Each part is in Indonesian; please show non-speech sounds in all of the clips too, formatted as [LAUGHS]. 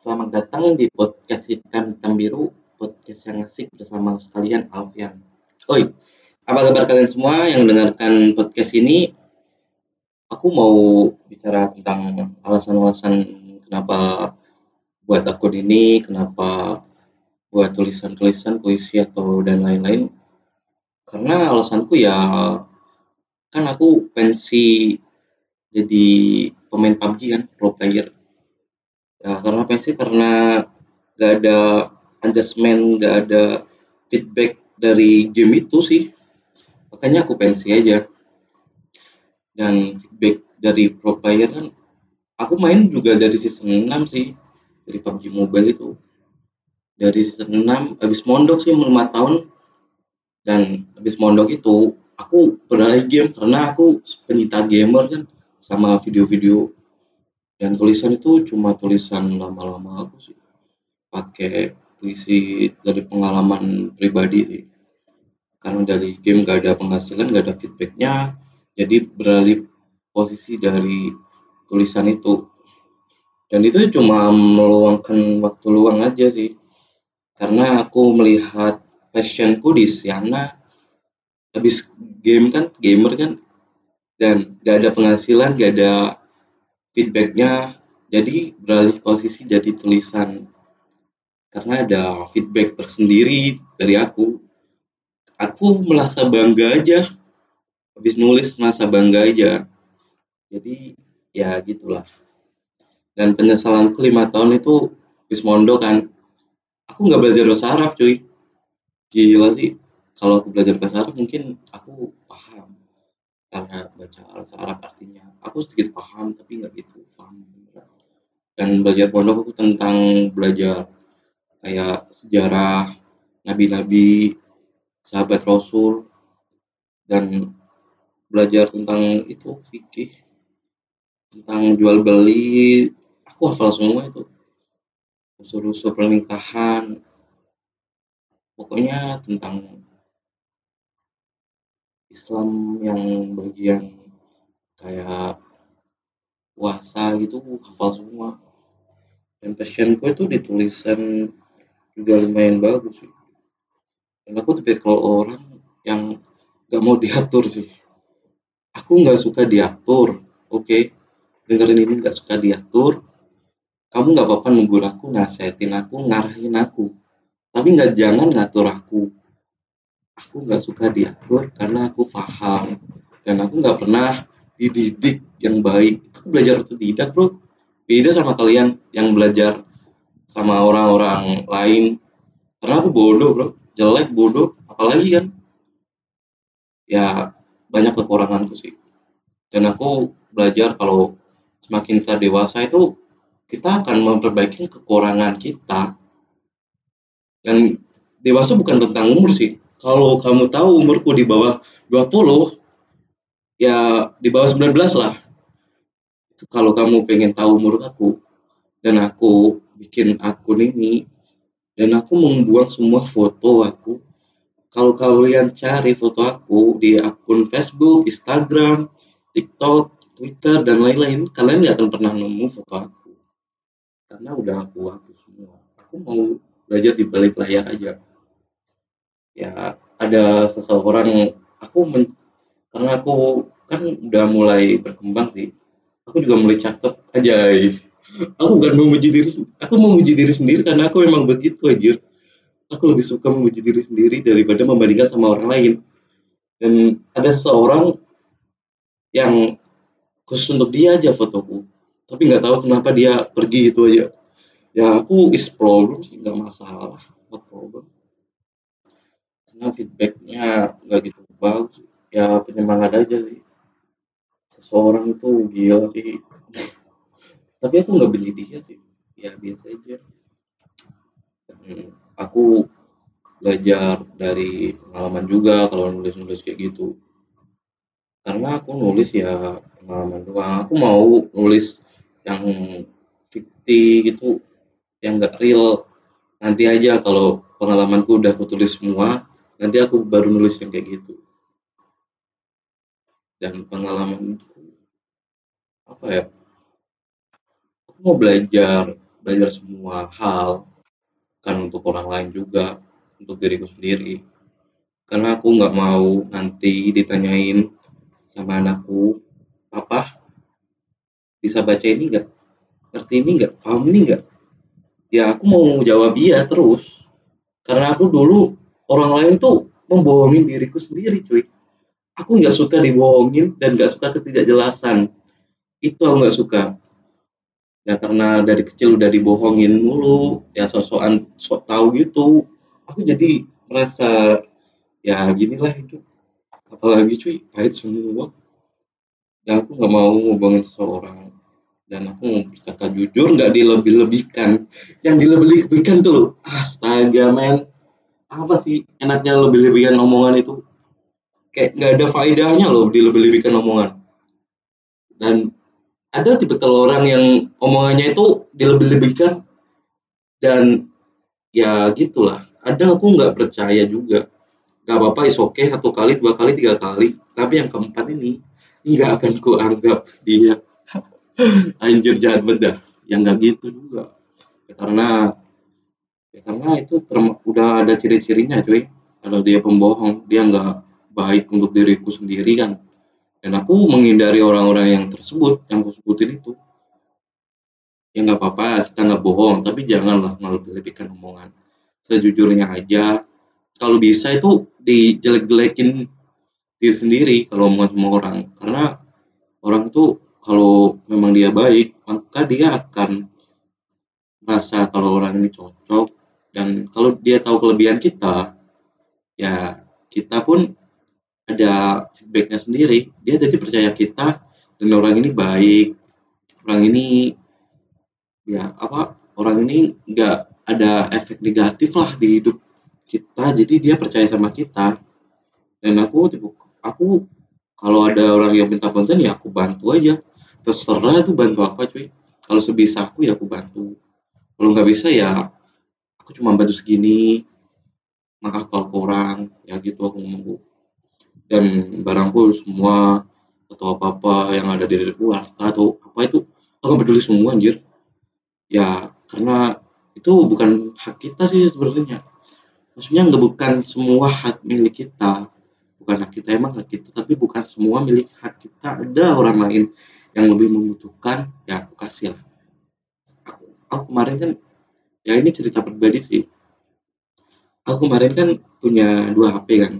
Selamat datang di podcast Hitam Hitam Biru, podcast yang asik bersama sekalian Alfian. Oi, apa kabar kalian semua yang mendengarkan podcast ini? Aku mau bicara tentang alasan-alasan kenapa buat akun ini, kenapa buat tulisan-tulisan, puisi atau dan lain-lain. Karena alasanku ya kan aku pensi jadi pemain PUBG kan, pro player Ya, karena pensi karena gak ada adjustment, gak ada feedback dari game itu sih. Makanya aku pensi aja. Dan feedback dari pro player kan, aku main juga dari season 6 sih. Dari PUBG Mobile itu. Dari season 6, habis mondok sih 5 tahun. Dan habis mondok itu, aku beralih game karena aku pencinta gamer kan. Sama video-video dan tulisan itu cuma tulisan lama-lama aku sih. Pakai puisi dari pengalaman pribadi sih. Karena dari game gak ada penghasilan gak ada feedbacknya jadi beralih posisi dari tulisan itu. Dan itu cuma meluangkan waktu luang aja sih. Karena aku melihat passionku di sana habis game kan gamer kan dan gak ada penghasilan gak ada feedbacknya jadi beralih posisi jadi tulisan. Karena ada feedback tersendiri dari aku. Aku merasa bangga aja. Habis nulis merasa bangga aja. Jadi ya gitulah. Dan penyesalanku lima tahun itu habis mondo kan. Aku nggak belajar bahasa Arab cuy. Gila sih. Kalau aku belajar bahasa Arab mungkin aku baca bahasa Arab artinya. Aku sedikit paham tapi nggak gitu paham. Dan belajar pondok aku tentang belajar kayak sejarah nabi-nabi sahabat rasul dan belajar tentang itu fikih tentang jual beli. Aku hafal semua itu. Usul-usul pernikahan. Pokoknya tentang Islam yang bagian kayak puasa gitu hafal semua. Dan passionku itu di tulisan juga lumayan bagus sih. Dan aku tipikal orang yang gak mau diatur sih. Aku nggak suka diatur oke? Okay? dengerin ini nggak suka diatur. Kamu nggak apa-apa nunggu aku nasihatin aku ngarahin aku. Tapi nggak jangan ngatur aku. Aku nggak suka diatur karena aku paham. Dan aku nggak pernah dididik yang baik. Aku belajar tidak bro. Beda sama kalian yang belajar sama orang-orang lain. Karena aku bodoh bro. Jelek bodoh. Apalagi kan ya banyak kekuranganku sih. Dan aku belajar kalau semakin kita dewasa itu kita akan memperbaiki kekurangan kita. Dan dewasa bukan tentang umur sih. Kalau kamu tahu umurku di bawah 20 ya di bawah 19 lah. Itu kalau kamu pengen tahu umur aku dan aku bikin akun ini dan aku membuang semua foto aku kalau kalian cari foto aku di akun Facebook, Instagram, TikTok, Twitter dan lain-lain kalian nggak akan pernah nemu foto aku. Karena udah aku hapus semua. Aku mau belajar di balik layar aja. Ya ada seseorang aku men, karena aku kan udah mulai berkembang sih. Aku juga mulai cakep aja aku bukan memuji diri aku mau memuji diri sendiri karena aku memang begitu aja aku lebih suka memuji diri sendiri daripada membandingkan sama orang lain. Dan ada seseorang yang khusus untuk dia aja fotoku tapi nggak tahu kenapa dia pergi itu aja. Ya aku is problem sih nggak masalah no problem. Karena feedbacknya nggak gitu bagus ya penyemangat aja sih. Seseorang itu gila sih. Tapi aku nggak beli dia sih. Ya biasa aja. Hmm, aku belajar dari pengalaman juga kalau nulis-nulis kayak gitu. Karena aku nulis ya pengalaman doang. Aku mau nulis yang fiktif gitu yang gak real. Nanti aja kalau pengalamanku udah aku tulis semua nanti aku baru nulis yang kayak gitu dan pengalaman apa ya? Aku mau belajar belajar semua hal. Kan untuk orang lain juga untuk diriku sendiri. Karena aku nggak mau nanti ditanyain sama anakku apa bisa baca ini nggak? Ngerti ini nggak? Paham ini nggak? Ya aku mau jawab iya terus. Karena aku dulu orang lain tuh membohongin diriku sendiri cuy aku nggak suka dibohongin dan nggak suka ketidakjelasan. Itu aku nggak suka. Ya karena dari kecil udah dibohongin mulu ya sosokan sok tahu gitu. Aku jadi merasa ya ginilah hidup. Apalagi cuy pahit semua dan aku nggak mau ngomongin seseorang. Dan aku mau berkata jujur nggak dilebih-lebihkan. Yang dilebih-lebihkan tuh loh astaga men. Apa sih enaknya lebih-lebihkan omongan itu kayak nggak ada faedahnya loh dilebih-lebihkan omongan. Dan ada tipe orang yang omongannya itu dilebih-lebihkan. Dan ya gitulah. Ada aku nggak percaya juga. Nggak apa-apa is oke okay, satu kali dua kali tiga kali. Tapi yang keempat ini nggak akan ku anggap dia. [LAUGHS] Anjir jahat bedah yang nggak gitu juga. Ya, karena ya karena itu udah ada ciri-cirinya cuy. Kalau dia pembohong dia nggak baik untuk diriku sendiri kan. Dan aku menghindari orang-orang yang tersebut yang aku sebutin itu. Ya nggak apa-apa kita nggak bohong tapi janganlah melebih-lebihkan omongan. Sejujurnya aja kalau bisa itu dijelek-jelekin diri sendiri kalau omongan sama orang. Karena orang itu kalau memang dia baik maka dia akan merasa kalau orang ini cocok. Dan kalau dia tahu kelebihan kita ya kita pun ada feedbacknya sendiri dia jadi percaya kita dan orang ini baik. Orang ini ya apa orang ini nggak ada efek negatif lah di hidup kita jadi dia percaya sama kita. Dan aku aku kalau ada orang yang minta bantuan ya aku bantu aja. Terserah itu bantu apa cuy. Kalau sebisa aku ya aku bantu. Kalau nggak bisa ya aku cuma bantu segini. Maka kalau kurang ya gitu aku ngomong dan barangku semua atau apa-apa yang ada di harta atau apa itu aku peduli semua anjir. Ya karena itu bukan hak kita sih sebenarnya. Maksudnya nggak bukan semua hak milik kita. Bukan hak kita emang hak kita tapi bukan semua milik hak kita. Ada orang lain yang lebih membutuhkan ya aku kasih lah. Aku, aku kemarin kan ya ini cerita pribadi sih. Aku kemarin kan punya dua HP kan.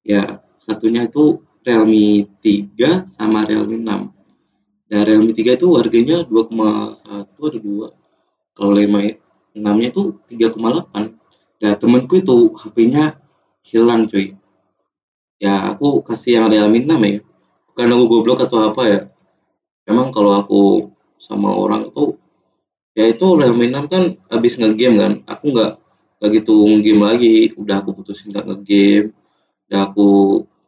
Ya satunya itu Realme 3 sama Realme 6 nah Realme 3 itu harganya 2,1 atau 2 kalau Realme 6 nya itu 3,8 nah temenku itu HP-nya hilang cuy. Ya aku kasih yang Realme 6 ya. Bukan aku goblok atau apa ya. Emang kalau aku sama orang itu ya itu Realme 6 kan habis ngegame kan. Aku nggak nggak gitu ngegame lagi. Udah aku putusin nggak ngegame. Udah aku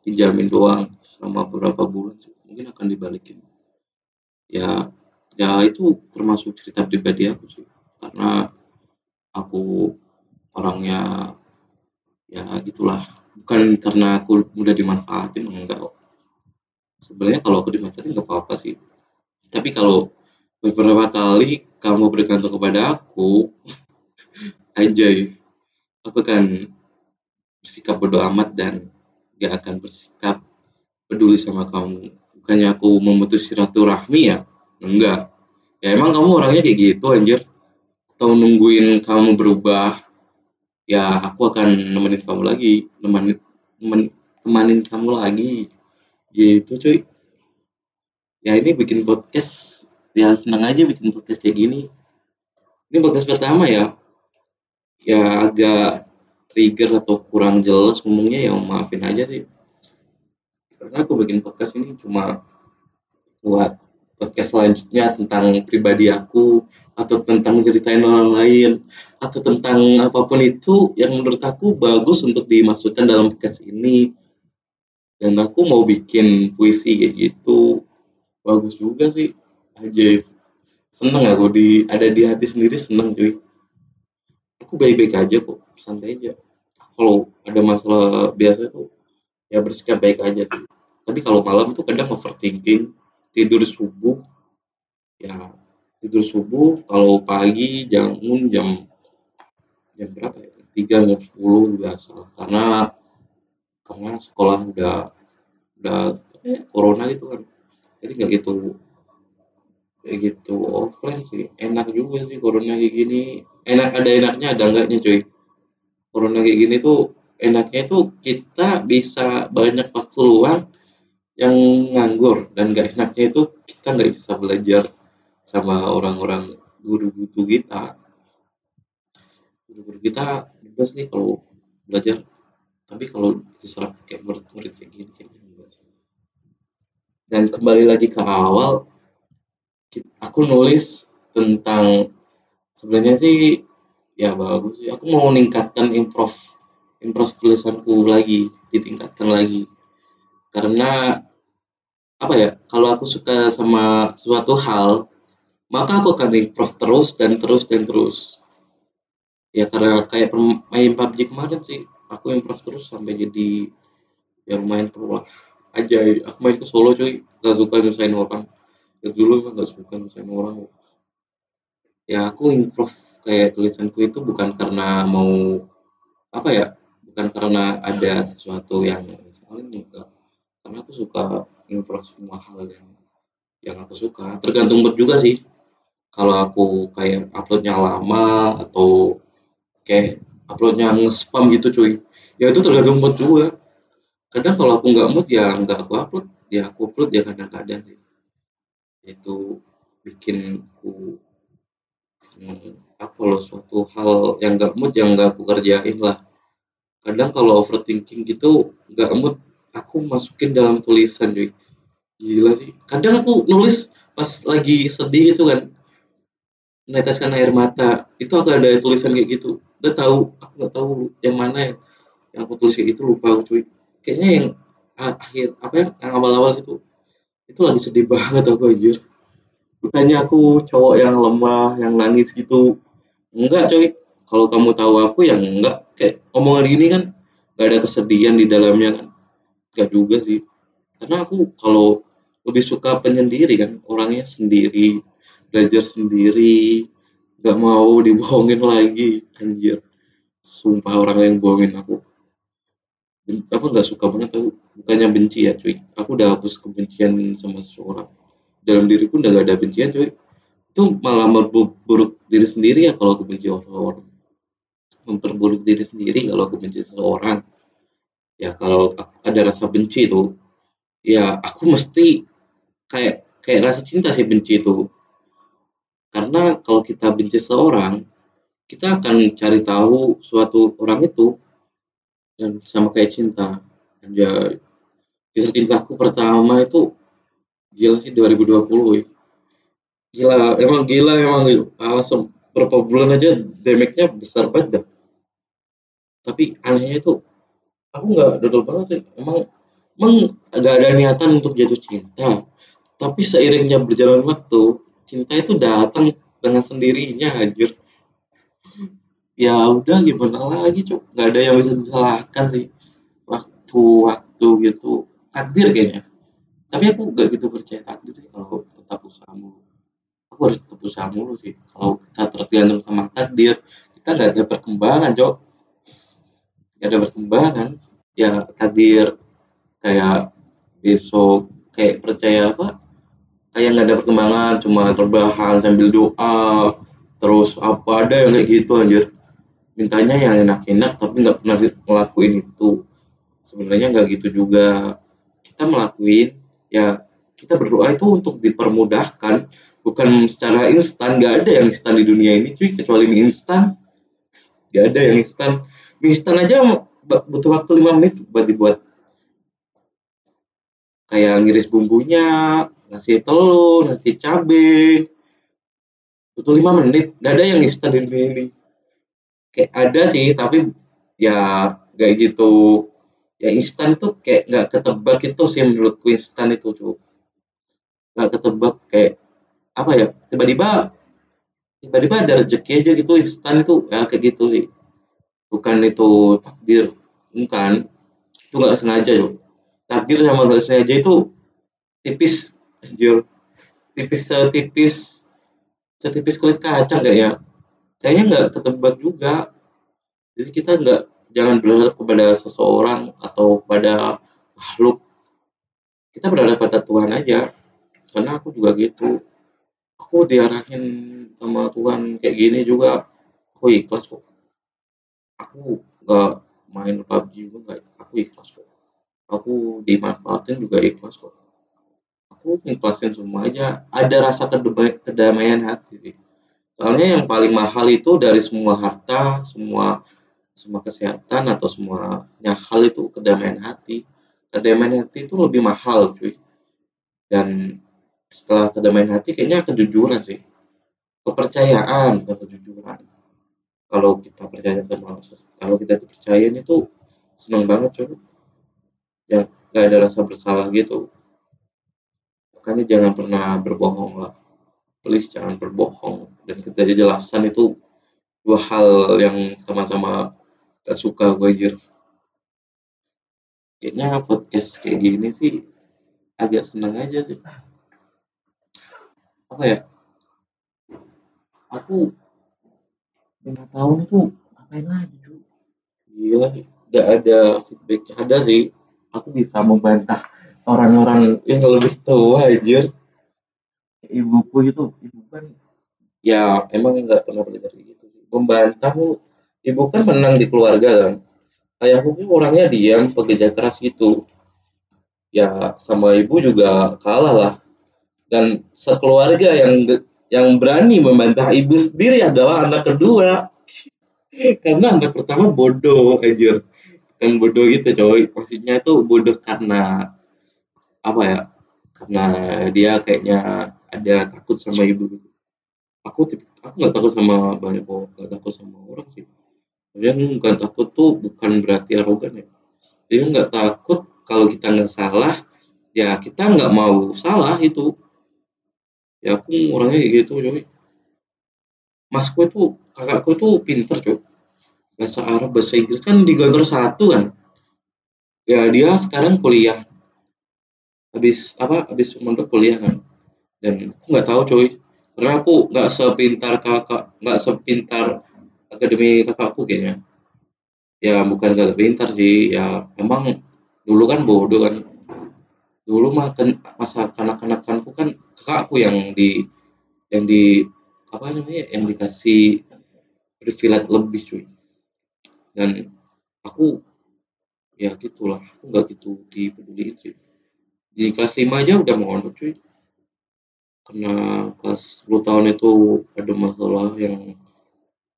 pinjamin doang selama beberapa bulan mungkin akan dibalikin. Ya ya itu termasuk cerita pribadi aku sih. Karena aku orangnya ya gitulah. Bukan karena aku mudah dimanfaatin enggak sebenarnya kalau aku dimanfaatin nggak apa-apa sih. Tapi kalau beberapa kali kamu bergantung kepada aku [LAUGHS] anjay. Aku kan bersikap bodoh amat dan gak akan bersikap peduli sama kamu. Bukannya aku memutus silaturahmi ya? Enggak. Ya emang kamu orangnya kayak gitu anjir. Atau nungguin kamu berubah ya aku akan nemenin kamu lagi. Nemenin nemenin, temanin kamu lagi. Gitu cuy. Ya ini bikin podcast. Ya senang aja bikin podcast kayak gini. Ini podcast pertama ya. Ya agak trigger atau kurang jelas ngomongnya ya maafin aja sih. Karena aku bikin podcast ini cuma buat podcast selanjutnya tentang pribadi aku atau tentang ceritain orang lain atau tentang apa pun itu yang menurut aku bagus untuk dimasukkan dalam podcast ini. Dan aku mau bikin puisi kayak gitu. Bagus juga sih. Ajaib. Seneng aku di ada di hati sendiri seneng cuy aku baik-baik aja kok santai aja. Kalau ada masalah biasa tuh ya bersikap baik aja sih. Tapi kalau malam tuh kadang overthinking tidur subuh ya tidur subuh kalau pagi bangun jam jam berapa ya? Tiga jam sepuluh biasa. Karena karena sekolah udah udah eh, corona gitu kan. Jadi nggak gitu kayak gitu. Offline sih. Enak juga sih corona kayak gini. Enak ada enaknya ada enggaknya cuy. Corona kayak gini tuh enaknya itu kita bisa banyak waktu luang yang nganggur. Dan gak enaknya itu kita nggak bisa belajar sama orang-orang guru-guru kita. Guru-guru kita bebas nih kalau belajar. Tapi kalau diserap kayak murid-murid kayak gini kayak gini dan kembali lagi ke awal aku nulis tentang sebenarnya sih ya bagus sih. Aku mau meningkatkan improv improv tulisanku lagi ditingkatkan lagi. Karena apa ya kalau aku suka sama suatu hal maka aku akan improve terus dan terus dan terus. Ya karena kayak main PUBG kemarin sih aku improve terus sampai jadi yang main pro aja. Aku main ke solo cuy. Gak suka nyusahin orang ya dulu emang gak suka nyusahin orang. Ya aku improve kayak tulisanku itu bukan karena mau apa ya bukan karena ada sesuatu yang misalnya enggak karena aku suka improve semua hal yang yang aku suka. Tergantung mood juga sih. Kalau aku kayak uploadnya lama atau kayak uploadnya nge-spam gitu cuy ya itu tergantung mood juga. Kadang kalau aku nggak mood ya nggak aku upload. Ya aku upload ya kadang-kadang sih itu bikin aku hmm, apa loh suatu hal yang nggak mood yang nggak aku kerjain lah. Kadang kalau overthinking gitu nggak mood aku masukin dalam tulisan cuy. Gila sih. Kadang aku nulis pas lagi sedih gitu kan. Meneteskan air mata. Itu akan ada tulisan kayak gitu. Udah tahu aku nggak tahu yang mana yang yang aku tulis kayak gitu lupa aku cuy. Kayaknya yang akhir apa ya yang awal-awal itu itu lagi sedih banget aku anjir. Bukannya aku cowok yang lemah yang nangis gitu. Enggak cuy kalau kamu tahu aku yang enggak. Kayak omongan gini kan gak ada kesedihan di dalamnya kan. Enggak juga sih. Karena aku kalau lebih suka penyendiri kan orangnya sendiri belajar sendiri nggak mau dibohongin lagi anjir. Sumpah orang yang bohongin aku apa nggak suka banget aku bukannya benci ya cuy. Aku udah hapus kebencian sama seseorang. Dalam diriku udah gak ada bencian cuy. Itu malah memperburuk diri sendiri ya kalau aku benci orang memperburuk diri sendiri kalau aku benci seseorang. Ya kalau ada rasa benci itu ya aku mesti kayak kayak rasa cinta sih benci itu. Karena kalau kita benci seorang, kita akan cari tahu suatu orang itu dan sama kayak cinta. Anjay. Kisah cintaku pertama itu gila sih 2020 ya. Gila, emang gila emang ah, berapa bulan aja damage-nya besar banget. Tapi anehnya itu aku nggak dodol banget sih. Emang emang gak ada niatan untuk jatuh cinta. Tapi seiringnya berjalan waktu, cinta itu datang dengan sendirinya anjir ya udah gimana lagi cok nggak ada yang bisa disalahkan sih. Waktu waktu gitu. Takdir kayaknya. Tapi aku gak gitu percaya takdir sih kalau tetap usaha mulu. Aku harus tetap usaha mulu sih. Kalau kita tergantung sama takdir kita nggak ada perkembangan cok. Nggak ada perkembangan. Ya takdir kayak besok kayak percaya apa? Kayak nggak ada perkembangan cuma terbahan sambil doa terus apa ada yang kayak gitu anjir mintanya yang enak-enak tapi nggak pernah ngelakuin itu. Sebenarnya nggak gitu juga. Kita melakuin ya kita berdoa itu untuk dipermudahkan. Bukan secara instan nggak ada yang instan di dunia ini cuy kecuali mie instan. Nggak ada yang instan. Mie instan aja butuh waktu lima menit buat dibuat. Kayak ngiris bumbunya nasi telur, nasi cabe. Butuh lima menit, gak ada yang instan di dunia ini. Kayak ada sih, tapi ya kayak gitu. Ya instan tuh kayak nggak ketebak itu sih menurutku instan itu tuh. Nggak ketebak kayak apa ya, tiba-tiba tiba-tiba ada rezeki aja gitu instan itu ya kayak gitu sih. Bukan itu takdir, bukan. Itu nggak sengaja yuk. Takdir sama nggak sengaja itu tipis anjir tipis setipis setipis kulit kacang nggak ya kayaknya nggak ketebak juga. Jadi kita nggak jangan berharap kepada seseorang atau pada makhluk. Kita berharap pada Tuhan aja. Karena aku juga gitu. Aku diarahin sama Tuhan kayak gini juga. Aku ikhlas kok. Aku nggak main PUBG juga nggak aku ikhlas kok. Aku dimanfaatin juga ikhlas kok. Aku ikhlasin semua aja. Ada rasa kedamaian hati sih soalnya yang paling mahal itu dari semua harta semua semua kesehatan atau semuanya hal itu kedamaian hati. Kedamaian hati itu lebih mahal cuy. Dan setelah kedamaian hati kayaknya kejujuran sih. Kepercayaan bukan kejujuran. Kalau kita percaya sama kalau kita dipercaya itu senang banget cuy. Ya gak ada rasa bersalah gitu. Makanya jangan pernah berbohong lah please jangan berbohong. Dan kita jelasan itu dua hal yang sama-sama gak suka gue anjir kayaknya podcast kayak gini sih agak senang aja sih. Apa ya? Aku lima tahun itu ngapain lagi cuy gila gak ada feedback ada sih. Aku bisa membantah orang-orang yang lebih tua anjir ibuku itu ibu kan ya emang nggak pernah belajar gitu membantah ibu kan menang di keluarga kan. Ayahku tuh orangnya diam pekerja keras gitu. Ya sama ibu juga kalah lah. Dan sekeluarga yang yang berani membantah ibu sendiri adalah anak kedua. Karena anak pertama bodoh aja kan bodoh gitu coy. Maksudnya itu bodoh karena apa ya karena dia kayaknya ada takut sama ibu aku aku nggak takut sama banyak orang nggak takut sama orang sih. Dia bukan takut tuh bukan berarti arogan ya. Dia nggak takut kalau kita nggak salah ya kita nggak mau salah itu. Ya aku orangnya kayak gitu coy. Masku itu kakakku tuh pinter coy. Bahasa Arab bahasa Inggris kan di Ganggar satu kan. Ya dia sekarang kuliah. Habis apa habis mondok kuliah kan dan aku nggak tahu coy. Karena aku nggak sepintar kakak nggak sepintar akademi kakakku kayaknya. Ya bukan gak pintar sih. Ya emang dulu kan bodoh kan. Dulu mah kan masa kanak-kanakanku kan kakakku yang di yang di apa namanya yang dikasih privilege lebih cuy. Dan aku ya gitulah. Aku nggak gitu dipeduliin sih di kelas 5 aja udah mau cuy karena kelas 10 tahun itu ada masalah yang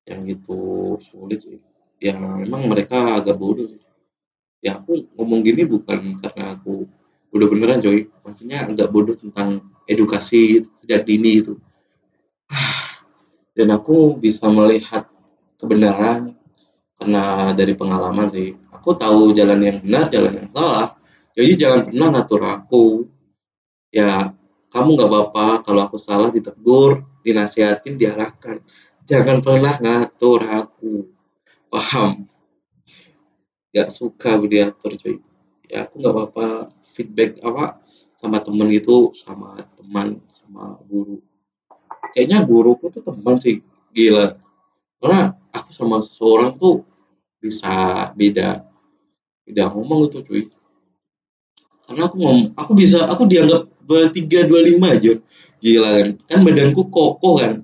yang gitu sulit sih. Ya memang mereka agak bodoh sih. Ya aku ngomong gini bukan karena aku udah beneran coy. Maksudnya agak bodoh tentang edukasi sejak dini itu. Dan aku bisa melihat kebenaran karena dari pengalaman sih. Aku tahu jalan yang benar jalan yang salah. Jadi jangan pernah ngatur aku. Ya kamu nggak apa-apa kalau aku salah ditegur dinasihatin diarahkan. Jangan pernah ngatur aku. Paham? Gak suka diatur cuy. Ya aku nggak apa-apa. Feedback apa? Sama temen itu sama teman sama guru. Kayaknya guruku tuh teman sih. Gila. Karena aku sama seseorang tuh bisa beda beda ngomong itu cuy karena aku ngomong aku bisa aku dianggap tiga dua lima aja. Gila kan. Kan badanku kokoh kan.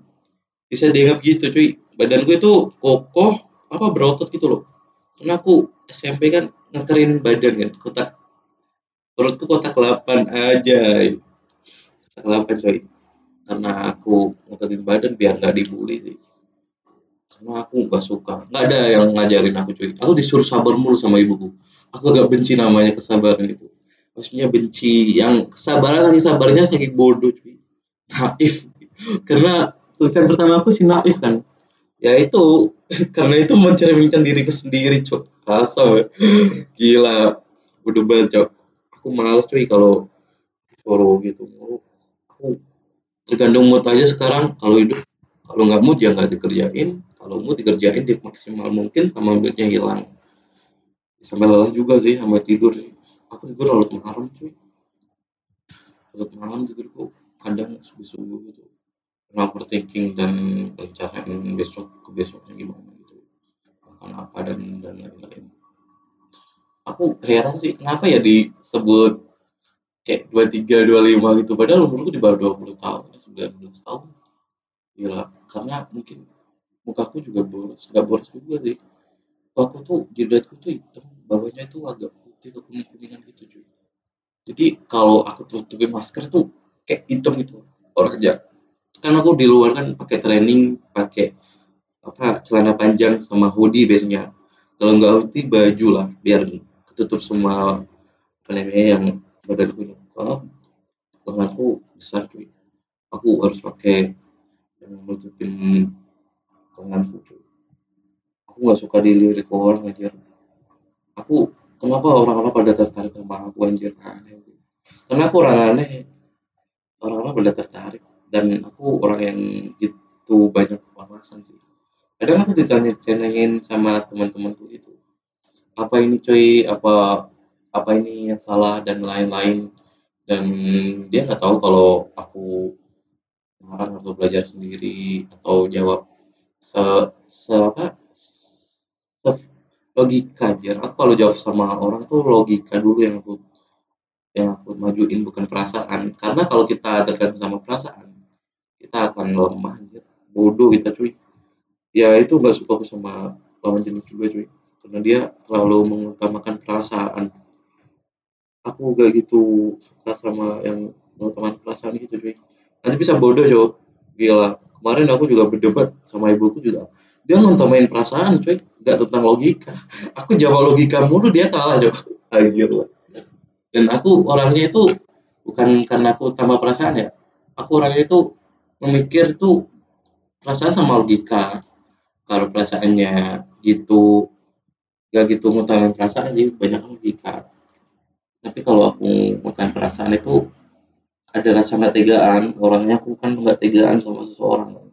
Bisa dianggap gitu cuy. Badanku itu kokoh apa berotot gitu loh. Karena aku SMP kan ngekerin badan kan kotak. Perutku kotak 8 aja. Kotak 8 coy karena aku ngekerin badan biar nggak dibully sih karena aku nggak suka. Nggak ada yang ngajarin aku cuy. Aku disuruh sabar mulu sama ibuku. Aku agak benci namanya kesabaran itu maksudnya benci yang kesabaran lagi sabarnya sakit bodoh cuy. Naif. Karena tulisan pertama aku si naif kan. Ya itu [LAUGHS] karena itu mencerminkan diriku sendiri cok. Asal. Gila. Udah banget cok. Aku males cuy kalau follow gitu aku tergantung mood aja sekarang. Kalau hidup kalau nggak mood ya nggak dikerjain. Kalau mood dikerjain di maksimal mungkin sama moodnya hilang. Sampai lelah juga sih sampai tidur aku tidur larut malam cuy. Larut malam tidurku kadang subuh subuh gitu overthinking dan rencanain besok ke besoknya gimana gitu. Akan apa dan dan lain-lain. Aku heran sih kenapa ya disebut kayak dua tiga dua lima gitu? Padahal umurku di bawah dua puluh tahun ya, belas tahun. Gila karena mungkin mukaku juga boros nggak boros juga sih. Aku tuh jidatku tuh hitam bawahnya itu agak putih kekuning kuningan gitu cuy jadi kalau aku tutupin masker tuh kayak hitam gitu orang aja kan aku di luar kan pakai training pakai apa celana panjang sama hoodie biasanya. Kalau nggak hoodie baju lah biar ketutup semua apa yang badanku ini. Oh, lenganku besar cuy. Aku harus pakai yang nutupin lenganku cuy. Aku nggak suka dilirik orang aja aku kenapa orang-orang pada tertarik sama aku anjir aneh karena aku orang aneh. Orang-orang pada tertarik. Dan aku orang yang gitu banyak wawasan sih. Kadang aku ditanya-tanyain sama teman-temanku itu apa ini cuy? Apa apa ini yang salah? Dan lain-lain. Dan dia nggak tahu kalau aku orang atau belajar sendiri atau jawab se, se apa logika. Aja aku kalau jawab sama orang tuh logika dulu yang aku yang aku majuin bukan perasaan. Karena kalau kita tergantung sama perasaan kita akan lemah ya. bodoh kita cuy. Ya itu nggak suka aku sama lawan jenis juga cuy. Karena dia terlalu mengutamakan perasaan. Aku gak gitu suka sama yang mengutamakan perasaan gitu cuy. Nanti bisa bodoh jawab gila kemarin aku juga berdebat sama ibuku juga dia ngutamain perasaan cuy. Gak tentang logika. [LAUGHS] Aku jawab logika mulu dia kalah jawab [LAUGHS] anjir. Lah dan aku orangnya itu bukan karena aku tambah perasaan ya. Aku orangnya itu memikir tuh perasaan sama logika. Kalau perasaannya gitu gak gitu ngutamain perasaan sih banyak logika. Tapi kalau aku ngutamain perasaan itu ada rasa nggak tegaan. Orangnya aku kan nggak tegaan sama seseorang.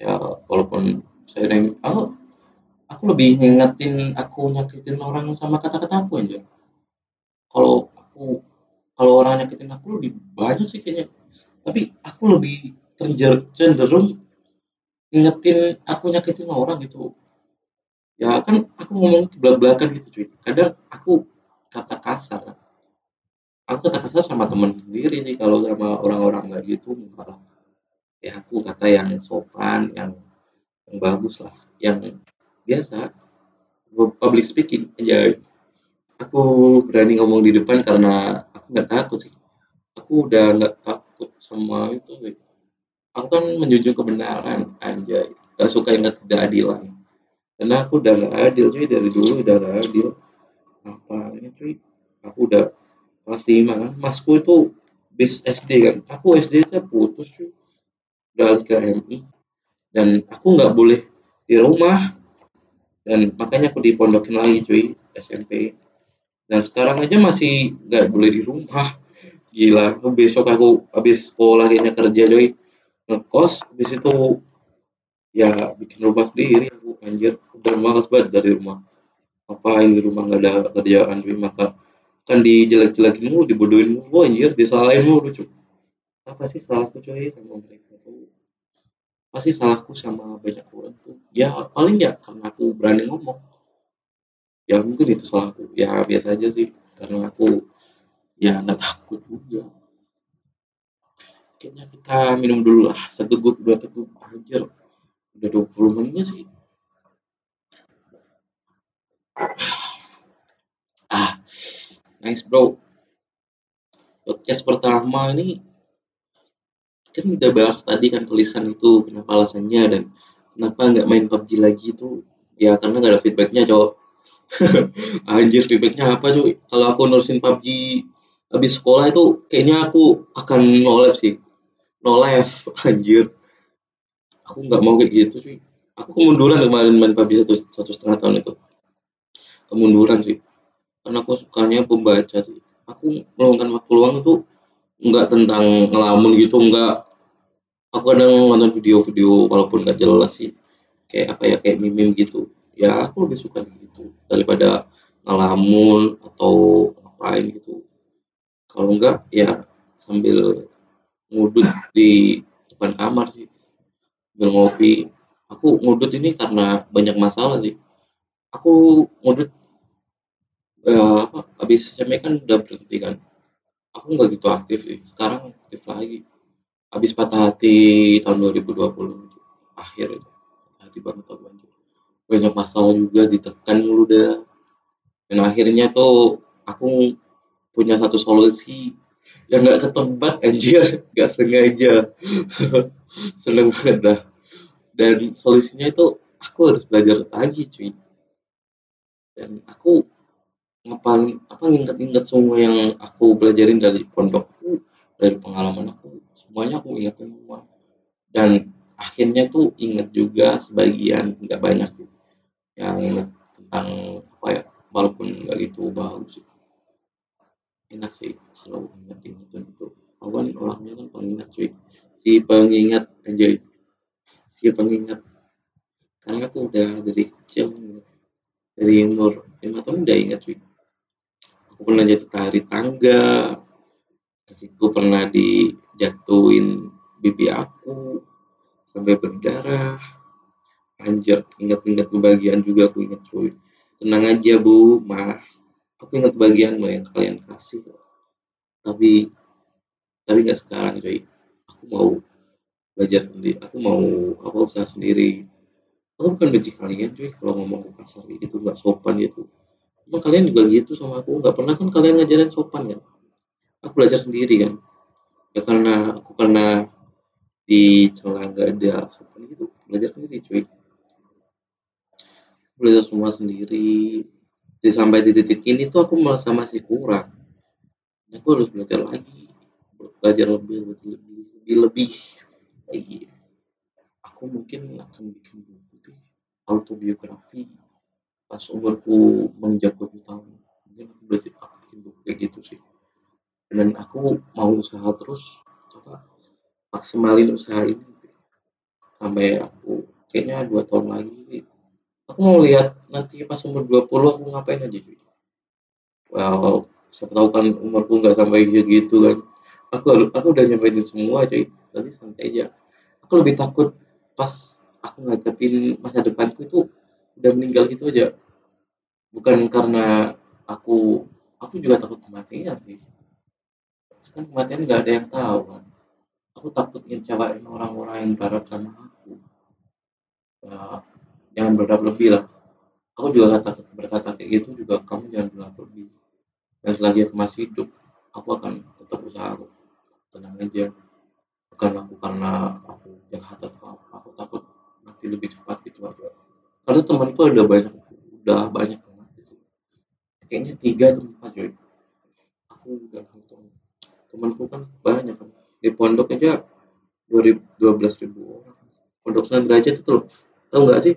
Ya walaupun saya yang oh, aku lebih ngingetin aku nyakitin orang sama kata-kata aku aja kalau aku kalau orang nyakitin aku lebih banyak sih kayaknya. Tapi aku lebih cenderung ingetin aku nyakitin orang gitu. Ya kan aku ngomong belak belakan gitu cuy. Kadang aku kata kasar. Aku kata kasar sama temen sendiri sih kalau sama orang-orang nggak gitu enggak ya aku kata yang sopan yang yang bagus lah. Yang biasa public speaking aja. Aku berani ngomong di depan karena aku nggak takut sih. Aku udah nggak takut sama itu aku kan menjunjung kebenaran aja gak suka yang tidak adilan karena aku udah nggak adil cuy dari dulu udah nggak adil. Apa ini cuy aku udah kelas lima kan. Masku itu bis SD kan. Aku SD nya putus cuy udah ke MI dan aku nggak boleh di rumah. Dan makanya aku dipondokin lagi cuy SMP dan sekarang aja masih nggak boleh di rumah. Gila besok aku habis sekolah kayaknya kerja cuy. Ngekos habis itu ya bikin rumah sendiri aku anjir udah malas banget dari rumah. Apa ini rumah nggak ada kerjaan cuy? Maka kan dijelek-jelekin mulu dibodohin mulu anjir disalahin mulu cuy. Apa sih salahku cuy sama mereka pasti salahku sama banyak orang tuh. Ya paling ya karena aku berani ngomong. Ya mungkin itu salahku ya biasa aja sih. Karena aku ya nggak takut juga. Kayaknya kita minum dulu lah. Seteguk dua teguk anjir udah 20 menit sih. Ah Nice bro. Podcast pertama ini kan udah bahas tadi kan tulisan itu kenapa alasannya dan kenapa nggak main PUBG lagi itu? Ya karena nggak ada feedbacknya cowok. [LAUGHS] Anjir feedbacknya apa cuy? Kalau aku nurusin PUBG habis sekolah itu kayaknya aku akan no live sih. No live [LAUGHS] anjir. Aku nggak mau kayak gitu cuy. Aku kemunduran kemarin main PUBG satu satu setengah tahun itu. Kemunduran sih karena aku sukanya pembaca sih aku meluangkan waktu luang itu nggak tentang ngelamun gitu nggak. Aku kadang nonton video-video walaupun nggak jelas sih. Kayak apa ya kayak mimim gitu. Ya aku lebih suka gitu. Daripada ngelamun atau ngapain gitu. Kalau enggak ya sambil ngudut di depan kamar sih. Sambil ngopi. Aku ngudut ini karena banyak masalah sih. Aku ngudut ya apa habis SMA kan udah berhenti kan aku nggak gitu aktif sih sekarang aktif lagi. Habis patah hati tahun 2020 akhir itu. Hati banget aku anjir banyak masalah juga ditekan mulu dah. Dan akhirnya tuh aku punya satu solusi yang nggak ketebak anjir. [LAUGHS] Nggak sengaja. [LAUGHS] Seneng banget dah. Dan solusinya itu aku harus belajar lagi cuy. Dan aku ngapalin apa nginget-inget semua yang aku pelajarin dari pondokku dari pengalaman aku semuanya aku ingetin semua. Dan akhirnya tuh inget juga sebagian nggak banyak sih yang inget tentang apa ya walaupun nggak gitu bagus enak sih kalau inget-inget itu aku kan orangnya kan pengingat cuy. Si pengingat aja si pengingat. Karena aku udah dari kecil dari umur lima tahun udah ingat cuy aku pernah jatuh tari tangga kakiku pernah dijatuhin bibi aku sampai berdarah. Anjir ingat-ingat kebahagiaan juga aku ingat cuy. Tenang aja bu mah aku ingat bagian yang kalian kasih. Tapi tapi nggak sekarang cuy. Aku mau belajar sendiri. Aku mau apa usaha sendiri. Aku bukan benci kalian cuy kalau ngomong kasar. Gitu nggak sopan gitu Emang kalian juga gitu sama aku? Gak pernah kan kalian ngajarin sopan kan? Aku belajar sendiri kan? Ya karena aku karena di celah gak ada sopan gitu. Belajar sendiri cuy. Belajar semua sendiri. Jadi sampai di titik ini tuh aku merasa masih kurang. Aku harus belajar lagi. Belajar lebih, lebih, lebih, lebih lagi. Aku mungkin akan bikin buku. Autobiografi pas umurku menginjak 20 tahun mungkin aku berarti aku bikin kayak gitu sih. Dan aku mau usaha terus apa maksimalin usaha ini. Sampai aku kayaknya dua tahun lagi aku mau lihat nanti pas umur 20 aku ngapain aja cuy. Wow siapa tahu kan umurku nggak sampai gitu kan. Aku aku udah nyampein semua cuy. Tapi santai aja. Aku lebih takut pas aku ngadepin masa depanku itu udah meninggal gitu aja bukan karena aku aku juga takut kematian sih. Kan kematian nggak ada yang tahu kan. Aku takut ngecewain orang-orang yang berharap sama aku. Ya, jangan berharap lebih lah. Aku juga kata berkata kayak gitu juga kamu jangan berharap lebih. Dan selagi aku masih hidup aku akan tetap usaha aku. Tenang aja. Bukan aku karena aku jahat atau apa. Aku takut mati lebih cepat gitu aja. Karena temanku ada banyak udah banyak kayaknya tiga atau empat coy aku udah hitung temanku kan banyak kan. Di pondok aja dua belas ribu orang. Pondok Sunan Derajat itu loh. Tau nggak sih?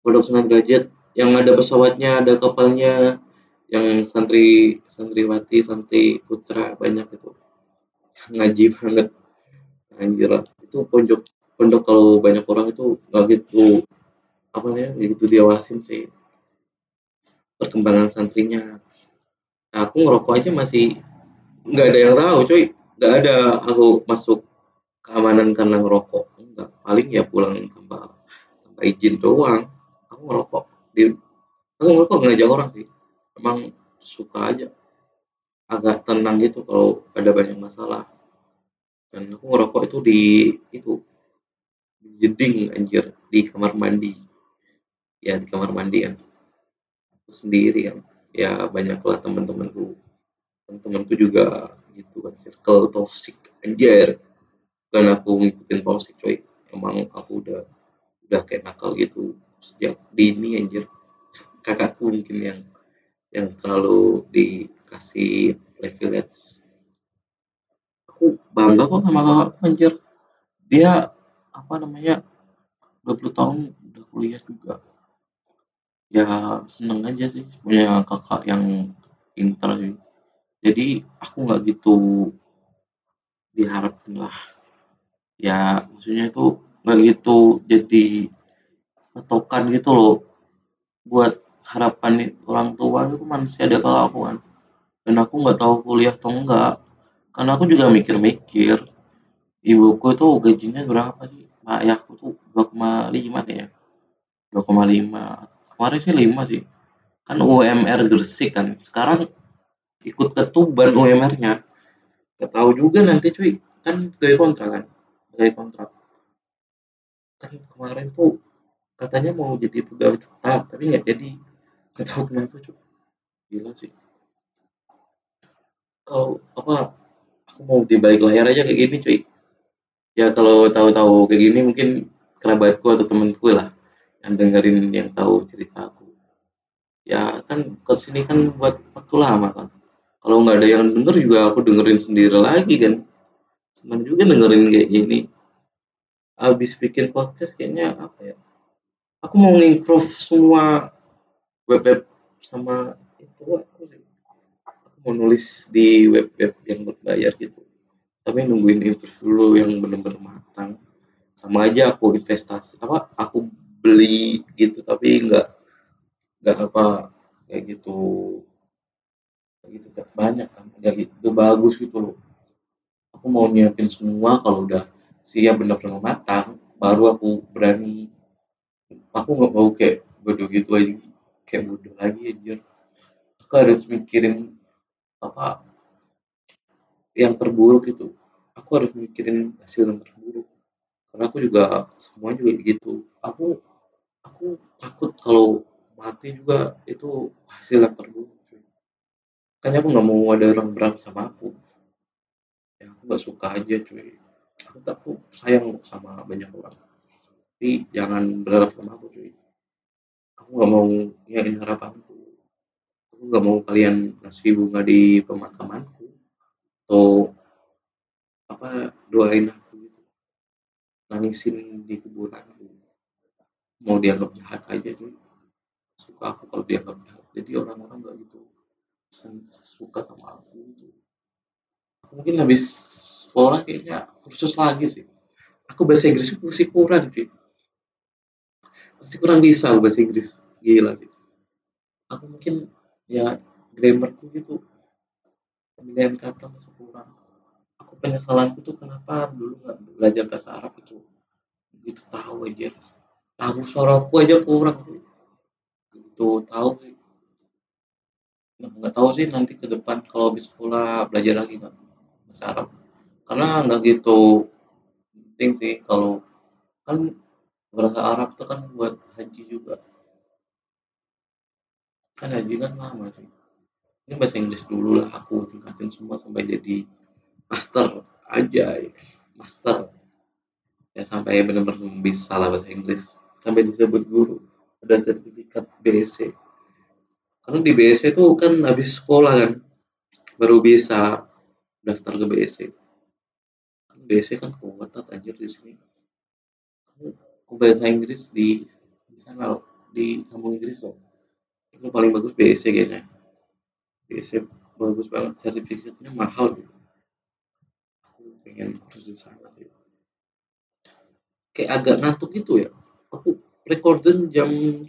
Pondok Sunan Derajat yang ada pesawatnya ada kapalnya yang santri santriwati santri putra banyak itu. [LAUGHS] Ngaji banget. Anjir lah. Itu pondok pondok kalau banyak orang itu nggak gitu apa ya begitu diawasin sih perkembangan santrinya. Nah, aku ngerokok aja masih nggak ada yang tahu cuy. Nggak ada aku masuk keamanan karena ngerokok. Enggak paling ya pulang tanpa tanpa izin doang. Aku ngerokok. Di aku ngerokok ngajak orang sih. Emang suka aja. Agak tenang gitu kalau ada banyak masalah. Dan aku ngerokok itu di itu di jeding anjir. Di kamar mandi. Ya di kamar mandi kan sendiri kan ya banyaklah teman-temanku. Teman-temanku juga gitu kan circle toxic anjir. Bukan aku ngikutin toxic coy. Emang aku udah udah kayak nakal gitu sejak dini anjir. Kakakku mungkin yang yang terlalu dikasih privilege. Aku bangga kok sama kakakku anjir. Dia apa namanya 20 tahun udah kuliah juga ya seneng aja sih. Punya kakak yang pintar sih. Jadi aku nggak gitu diharapin lah. Ya maksudnya itu nggak gitu jadi patokan gitu loh. Buat harapan orang tua itu masih ada kalau aku kan. Dan aku nggak tahu kuliah atau enggak karena aku juga mikir-mikir ibuku tuh gajinya berapa sih? Ayahku tuh 2,5 kayaknya. 2,5 kemarin sih 5 sih. Kan UMR Gresik kan. Sekarang ikut ketuban UMR-nya gak tahu juga nanti cuy. Kan gaya kontrak kan? Gaya kontrak. Kan kemarin tuh katanya mau jadi pegawai tetap tapi nggak jadi. Nggak tahu kenapa cuy. Gila sih. Kalau apa aku mau di balik layar aja kayak gini cuy. Ya kalau tahu-tahu kayak gini mungkin kerabatku atau temanku lah yang dengerin yang tahu cerita aku. Ya kan ke sini kan buat waktu lama kan. Kalau nggak ada yang denger juga aku dengerin sendiri lagi kan. Senang juga dengerin kayak gini. Habis bikin podcast kayaknya apa ya? Aku mau ngimprove semua web-web sama itu aku, aku mau nulis di web-web yang berbayar gitu. Tapi nungguin improve dulu yang bener-bener matang. Sama aja aku investasi apa aku beli gitu tapi nggak nggak apa kayak gitu. Kayak gitu banyak kan kayak gitu bagus gitu loh. Aku mau nyiapin semua kalau udah siap bener-bener matang baru aku berani. Aku nggak mau kayak bodoh gitu aja kayak bodoh lagi aja aku harus mikirin apa yang terburuk itu. Aku harus mikirin hasil yang terburuk. Karena aku juga semua juga gitu. Aku aku takut kalau mati juga itu hasil yang terburuk makanya aku nggak mau ada orang berantem sama aku. Ya aku nggak suka aja cuy. Aku aku sayang sama banyak orang. Tapi jangan berharap sama aku cuy. Aku nggak mau nyain harapanku aku nggak mau kalian kasih bunga di pemakamanku atau apa doain aku gitu. Nangisin di kuburanku mau dianggap jahat aja cuy suka aku kalau dianggap jahat. Jadi orang-orang nggak gitu suka sama aku gitu. Mungkin habis sekolah kayaknya kursus lagi sih. Aku bahasa Inggris masih kurang sih masih kurang bisa bahasa Inggris. Gila sih. Aku mungkin ya grammarku gitu. Pemilihan kata masih kurang. Aku penyesalanku tuh kenapa? Dulu nggak belajar bahasa Arab itu. Gitu tahu aja tahu suaraku aja kurang gitu tahu. Nggak tahu sih nanti ke depan kalau di sekolah belajar lagi nggak bahasa Arab. Karena nggak gitu penting sih kalau kan bahasa Arab tuh kan buat haji juga. Kan haji kan lama sih. Ini bahasa Inggris dulu lah aku tingkatin semua sampai jadi master aja master. Ya sampai benar-benar bisa lah bahasa Inggris sampai disebut guru ada sertifikat BSc karena di BSc itu kan habis sekolah kan baru bisa daftar ke BSc kan BSc kan kuat aja di sini. Aku bahasa Inggris di di sana loh di kampung Inggris loh. Itu paling bagus BSc kayaknya. BSc bagus banget sertifikatnya mahal gitu. Aku pengen kursus di sana sih. Kayak agak ngantuk gitu ya aku [LAUGHS] recording jam 10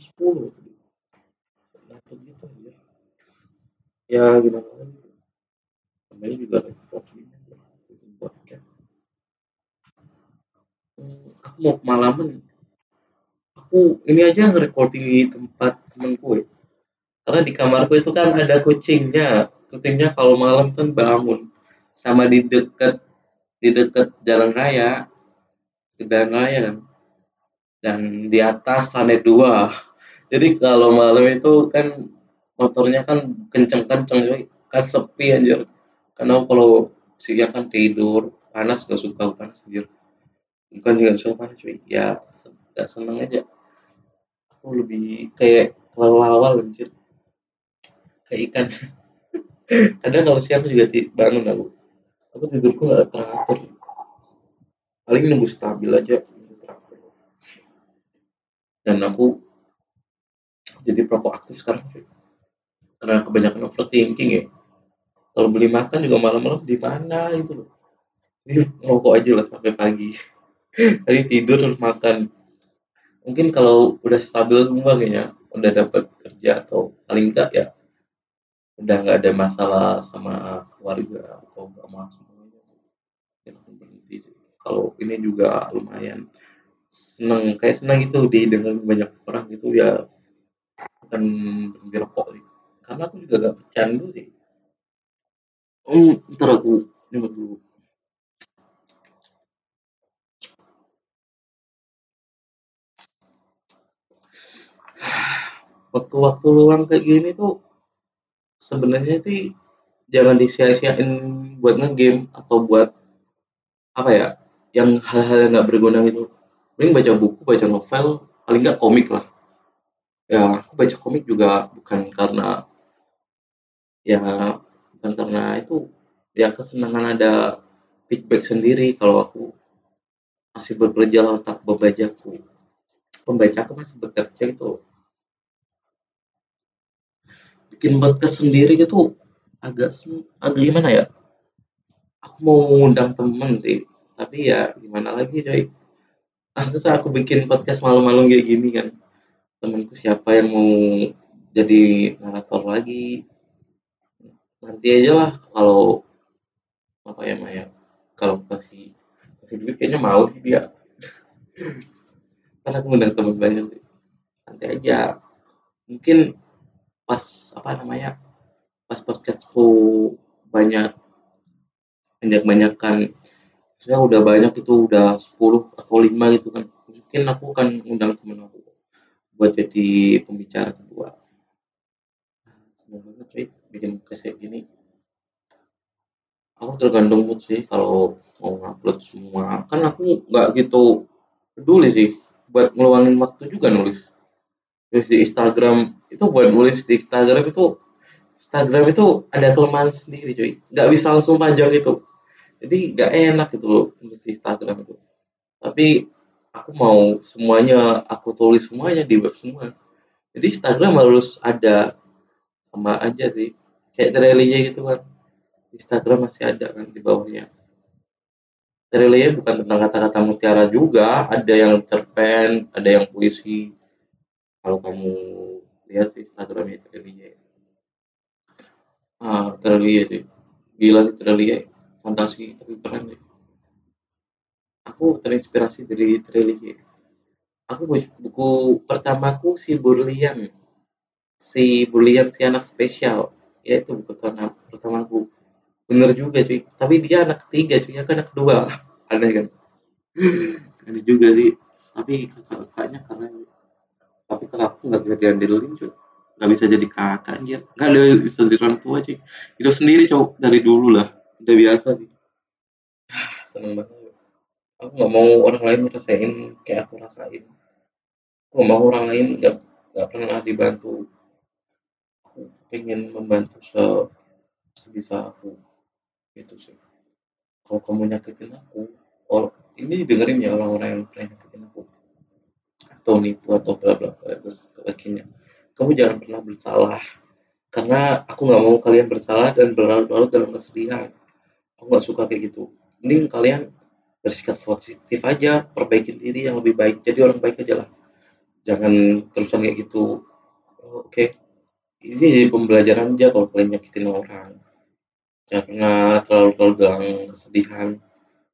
ngantuk gitu ya ya gimana? Namanya juga recording. Podcast. Hmm, aku mau kemalaman aku ini aja nge-recording di tempat temenku ya karena di kamarku itu kan ada kucingnya. Kucingnya kalau malam kan bangun. Sama di dekat di dekat jalan raya. Jalan raya kan dan di atas lantai dua. Jadi kalau malam itu kan motornya kan kenceng-kenceng kan sepi anjir. Karena kalau siang kan tidur. Panas gak suka panas anjir. Bukan juga suka panas cuy. Ya gak seneng aja. Aku lebih kayak kelawal anjir. Kayak ikan. [LAUGHS] Kadang kalau siang juga bangun aku. Aku tidurku gak teratur paling nunggu stabil aja dan aku jadi perokok aktif sekarang karena kebanyakan overthinking ya. Kalau beli makan juga malam-malam di mana? Itu loh. Ngerokok aja lah sampai pagi. [LAUGHS] Tadi tidur terus makan. Mungkin kalau udah stabil semua kayaknya udah dapat kerja atau paling enggak ya udah nggak ada masalah sama keluarga atau sama semuanya ya. Berhenti kalau ini juga lumayan seneng kayak seneng gitu didengar banyak orang itu ya bukan berhenti rokok sih. Karena aku juga gak pecandu sih. Hmm, ntar aku nyebut dulu. Waktu-waktu luang kayak gini tuh sebenarnya sih jangan disia-siain buat ngegame atau buat apa ya yang hal-hal yang nggak berguna gitu mending baca buku baca novel paling nggak komik lah. Ya aku baca komik juga bukan karena ya bukan karena itu ya kesenangan ada feedback sendiri kalau aku masih bekerja otak pembaca aku masih bekerja itu bikin podcast sendiri gitu agak agak gimana ya? Aku mau ngundang temen sih tapi ya gimana lagi coy ah aku bikin podcast malam-malam kayak gini kan. Temenku siapa yang mau jadi narator lagi? Nanti aja lah kalau apa ya Maya? Kalau kasih kasih duit kayaknya mau sih dia. Karena aku ngundang temen banyak nanti aja. Mungkin pas apa namanya pas podcastku banyak banyak banyakkan saya udah banyak itu udah 10 atau 5 gitu kan. Mungkin aku akan undang temen aku buat jadi pembicara kedua. Banget cuy bikin kayak gini. Aku tergantung mood sih kalau mau ngupload semua. Kan aku nggak gitu peduli sih buat ngeluangin waktu juga nulis. Nulis di Instagram itu buat nulis di Instagram itu Instagram itu ada kelemahan sendiri cuy. Nggak bisa langsung panjang itu jadi nggak enak gitu loh nulis di Instagram itu. Tapi aku mau semuanya aku tulis semuanya di web semua. Jadi Instagram harus ada sama aja sih. Kayak trailernya gitu kan. Instagram masih ada kan di bawahnya. Trailernya bukan tentang kata-kata mutiara juga. Ada yang cerpen ada yang puisi. Kalau kamu lihat sih Instagramnya Trelia ah Trelia sih. Gila sih Trelia fantasi tapi keren aku terinspirasi dari Trelia aku buku pertamaku si Burlian. Si Burlian si anak spesial. Ya itu buku pertama pertamaku. Bener juga cuy. Tapi dia anak ketiga cuy. Aku anak kedua. [LAUGHS] Aneh kan? Aneh juga sih. Tapi kakak-kakaknya keren. Tapi kakakku nggak bisa diandelin cuy. Nggak bisa jadi kakak aja nggak ada bisa jadi orang tua cuy. Hidup sendiri cowok dari dulu lah udah biasa sih. Seneng banget. Aku nggak mau orang lain ngerasain kayak aku rasain. Aku gak mau orang lain nggak nggak pernah dibantu. Aku pengen membantu se sebisa aku. Itu sih. Kalau kamu nyakitin aku oh ini dengerin ya orang-orang yang pernah nyakitin aku. Atau nipu atau bla bla bla terus kamu jangan pernah bersalah. Karena aku nggak mau kalian bersalah dan berlarut-larut dalam kesedihan aku nggak suka kayak gitu. Mending kalian bersikap positif aja perbaiki diri yang lebih baik jadi orang baik aja lah. Jangan terusan kayak gitu. Oh, oke. Okay. ini jadi pembelajaran aja kalau kalian nyakitin orang. Pernah terlalu terlalu dalam kesedihan.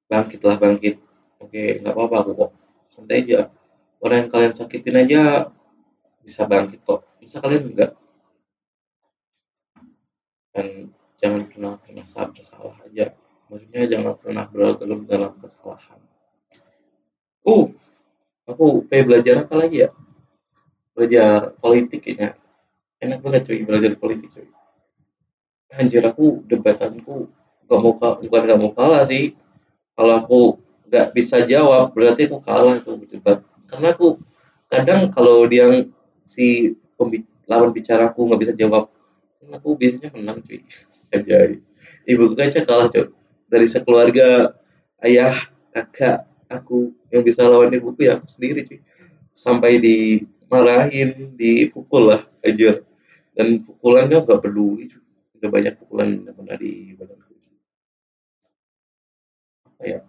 Bangkitlah bangkit. Oke nggak apa-apa aku kok. Santai aja. Orang yang kalian sakitin aja bisa bangkit kok. Bisa kalian enggak? Dan jangan pernah pernah bersalah aja. Maksudnya jangan pernah berlarut dalam kesalahan. Uh aku pengen belajar apa lagi ya? Belajar politik kayaknya. Enak banget cuy belajar politik cuy. Anjir aku debatanku gak mau bukan gak mau kalah sih. Kalau aku nggak bisa jawab berarti aku kalah tuh debat. Karena aku kadang kalau dia si lawan bicaraku nggak bisa jawab aku biasanya menang cuy aja ibu aja kalah cuy dari sekeluarga ayah kakak aku yang bisa lawan ibuku ya aku sendiri cuy sampai dimarahin dipukul lah aja dan pukulannya nggak peduli cuy udah banyak pukulan yang pernah di badanku apa ya?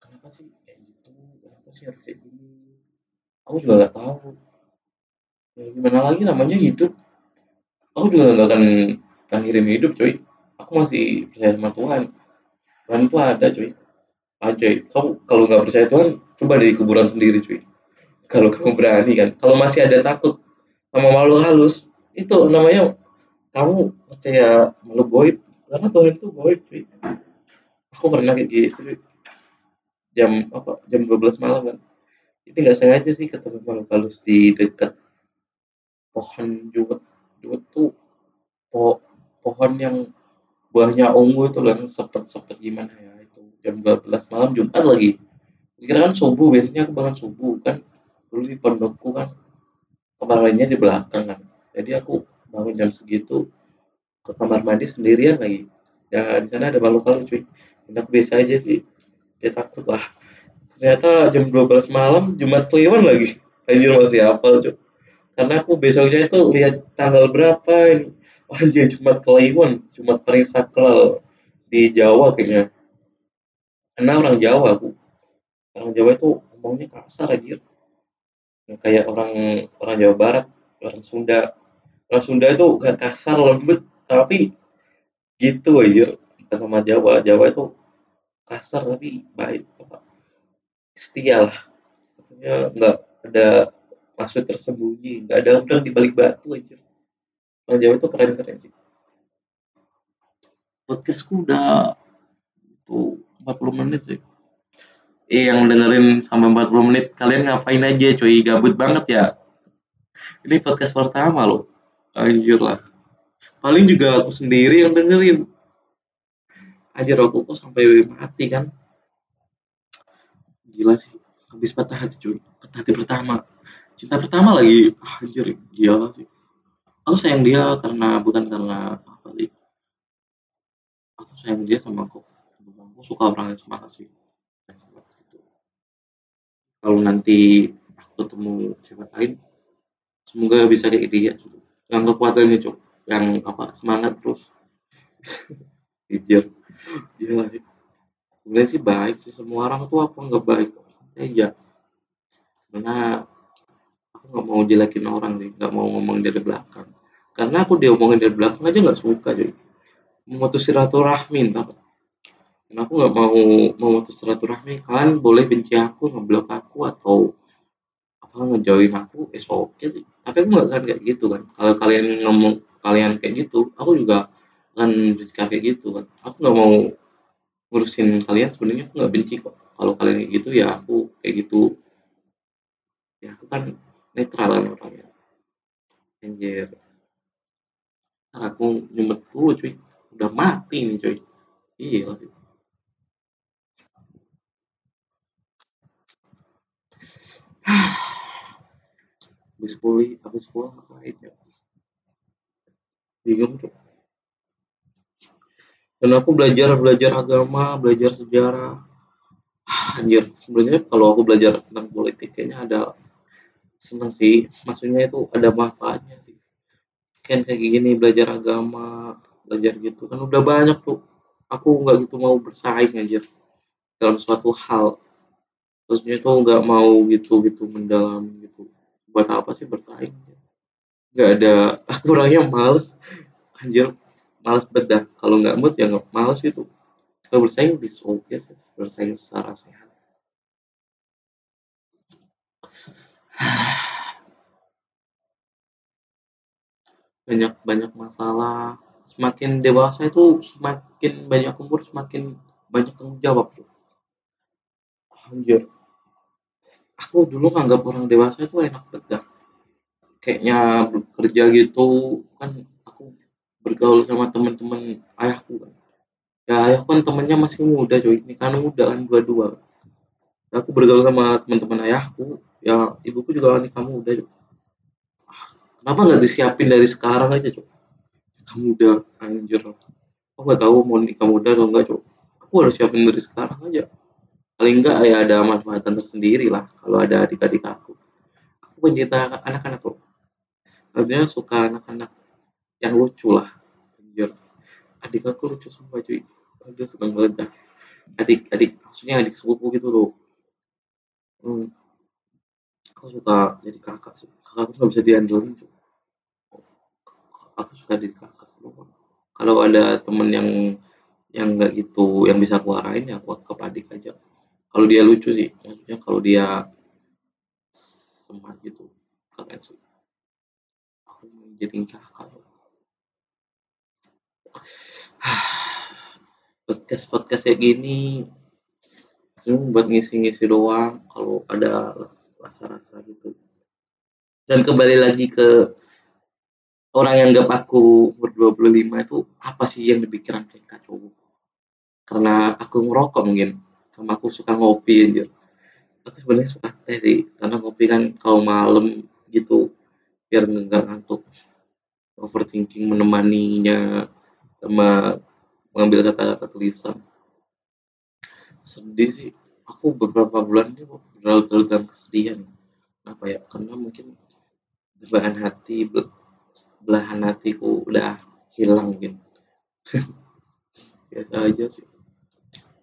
Kenapa sih kayak gitu? Kenapa sih harus kayak gini? Aku juga nggak tahu. Ya gimana lagi namanya hidup? Aku juga nggak akan akhirin hidup coy aku masih percaya sama Tuhan. Tuhan itu ada coy aja kamu kalau nggak percaya Tuhan coba dari kuburan sendiri cuy. Kalau kamu berani kan. Kalau masih ada takut sama makhluk halus itu namanya kamu percaya makhluk goib. Karena Tuhan itu goib cuy. Aku pernah kayak gitu cuy. jam apa jam 12 malam kan. Ini nggak sengaja sih ketemu makhluk halus di dekat pohon juga. Juga tuh po pohon yang buahnya ungu itu yang sepet-sepet gimana ya itu jam 12 malam Jumat lagi. Kira kan subuh biasanya aku bangun subuh kan dulu di pondokku kan kamar lainnya di belakang kan. Jadi aku bangun jam segitu ke kamar mandi sendirian lagi. Ya di sana ada balok kalau cuy. Dan aku biasa aja sih. Dia takut lah ternyata jam 12 malam Jumat Kliwon lagi. Anjir masih hafal cuy. Karena aku besoknya itu lihat tanggal berapa ini anjir Jumat Kliwon Jumat paling sakral di Jawa kayaknya. Karena orang Jawa aku orang Jawa itu ngomongnya kasar aja yang kayak orang orang Jawa Barat orang Sunda. Orang Sunda itu gak kasar lembut tapi gitu aja sama Jawa. Jawa itu kasar tapi baik setia lah. Maksudnya nggak ada maksud tersembunyi. Nggak ada udang di balik batu aja orang Jawa itu keren keren sih. Podcastku udah tuh 40 menit sih. Eh, yang dengerin sampai 40 menit. Kalian ngapain aja cuy? Gabut banget ya. Ini podcast pertama loh. Anjir lah. Paling juga aku sendiri yang dengerin. Anjir aku kok sampai mati kan? Gila sih. Habis patah hati cuy. Patah hati pertama. Cinta pertama lagi. Ah, anjir. Gila sih aku sayang dia karena bukan karena apa sih. Aku sayang dia sama aku. Aku suka orang yang semangat sih. Kalau nanti aku ketemu siapa lain semoga bisa kayak dia. Yang kekuatannya cok yang apa semangat terus. [LAUGHS] Hijir gila sih? Sebenarnya sih baik sih. Semua orang tuh aku nggak baik. Aja karena aku nggak mau jelekin orang sih nggak mau ngomong dari belakang. Karena aku diomongin dari belakang aja nggak suka cuy memutus silaturahmi entah. Dan aku nggak mau memutus silaturahmi. Kalian boleh benci aku ngeblok aku atau apa ngejauhin aku es oke okay sih tapi aku nggak akan kayak gitu kan. Kalau kalian ngomong kalian kayak gitu aku juga akan bersikap kayak gitu kan. Aku nggak mau ngurusin kalian sebenarnya aku nggak benci kok. Kalau kalian kayak gitu ya aku kayak gitu. Ya aku kan netral kan orangnya anjir. Aku nyumet dulu cuy. Udah mati nih cuy. Iya sih. [SIGHS] Habis kuliah habis sekolah ngapain ya bingung tuh dan aku belajar belajar agama belajar sejarah. Ah, [SIGHS] anjir sebenarnya kalau aku belajar tentang politik kayaknya ada seneng sih. Maksudnya itu ada manfaatnya sih. Kan kayak gini belajar agama belajar gitu. Kan udah banyak tuh. Aku nggak gitu mau bersaing anjir dalam suatu hal. Maksudnya tuh nggak mau gitu gitu mendalam gitu. Buat apa sih bersaing? Nggak ada [LAUGHS] aku orangnya males. Anjir males bedah kalau nggak mood ya nggak males gitu. Kalau bersaing bisa oke sih bersaing secara sehat banyak banyak masalah. Semakin dewasa itu semakin banyak umur semakin banyak tanggung jawab tuh. Anjir. Aku dulu nganggap orang dewasa itu enak banget kayaknya kerja gitu kan aku bergaul sama teman-teman ayahku kan. Ya ayahku kan temennya masih muda cuy. Ini kan muda kan dua-dua aku bergaul sama teman-teman ayahku. Ya ibuku juga nikah muda cuy ah, kenapa nggak disiapin dari sekarang aja cuy kamu udah anjir. Aku nggak tahu mau nikah muda atau enggak cuy aku harus siapin dari sekarang aja. Paling enggak ya ada manfaatan tersendiri lah kalau ada adik-adik aku. Aku pencinta anak-anak kok artinya suka anak-anak yang lucu lah Anjir. adik aku lucu semua cuy. Aduh seneng banget dah adik-adik maksudnya adik sepupu gitu loh hmm. aku suka jadi kakak kakak aku nggak bisa diandelin aku suka jadi kakak kalau ada temen yang yang nggak gitu yang bisa aku arahin ya aku ke padik aja. Kalau dia lucu sih maksudnya kalau dia smart gitu keren sih. Aku jadi kakak [SIGHS] podcast podcast kayak gini cuma buat ngisi-ngisi doang kalau ada rasa-rasa gitu. Dan kembali lagi ke orang yang gak aku umur 25 itu apa sih yang dipikiran mereka cowok karena aku ngerokok mungkin sama aku suka ngopi aja. Aku sebenarnya suka teh sih karena ngopi kan kalau malam gitu biar nggak ngantuk. Overthinking menemaninya sama mengambil kata-kata tulisan sedih sih. Aku beberapa bulan ini berlalu dalam kesedihan. Apa ya? Karena mungkin belahan hati belahan hatiku udah hilang mungkin [LAUGHS] biasa aja sih.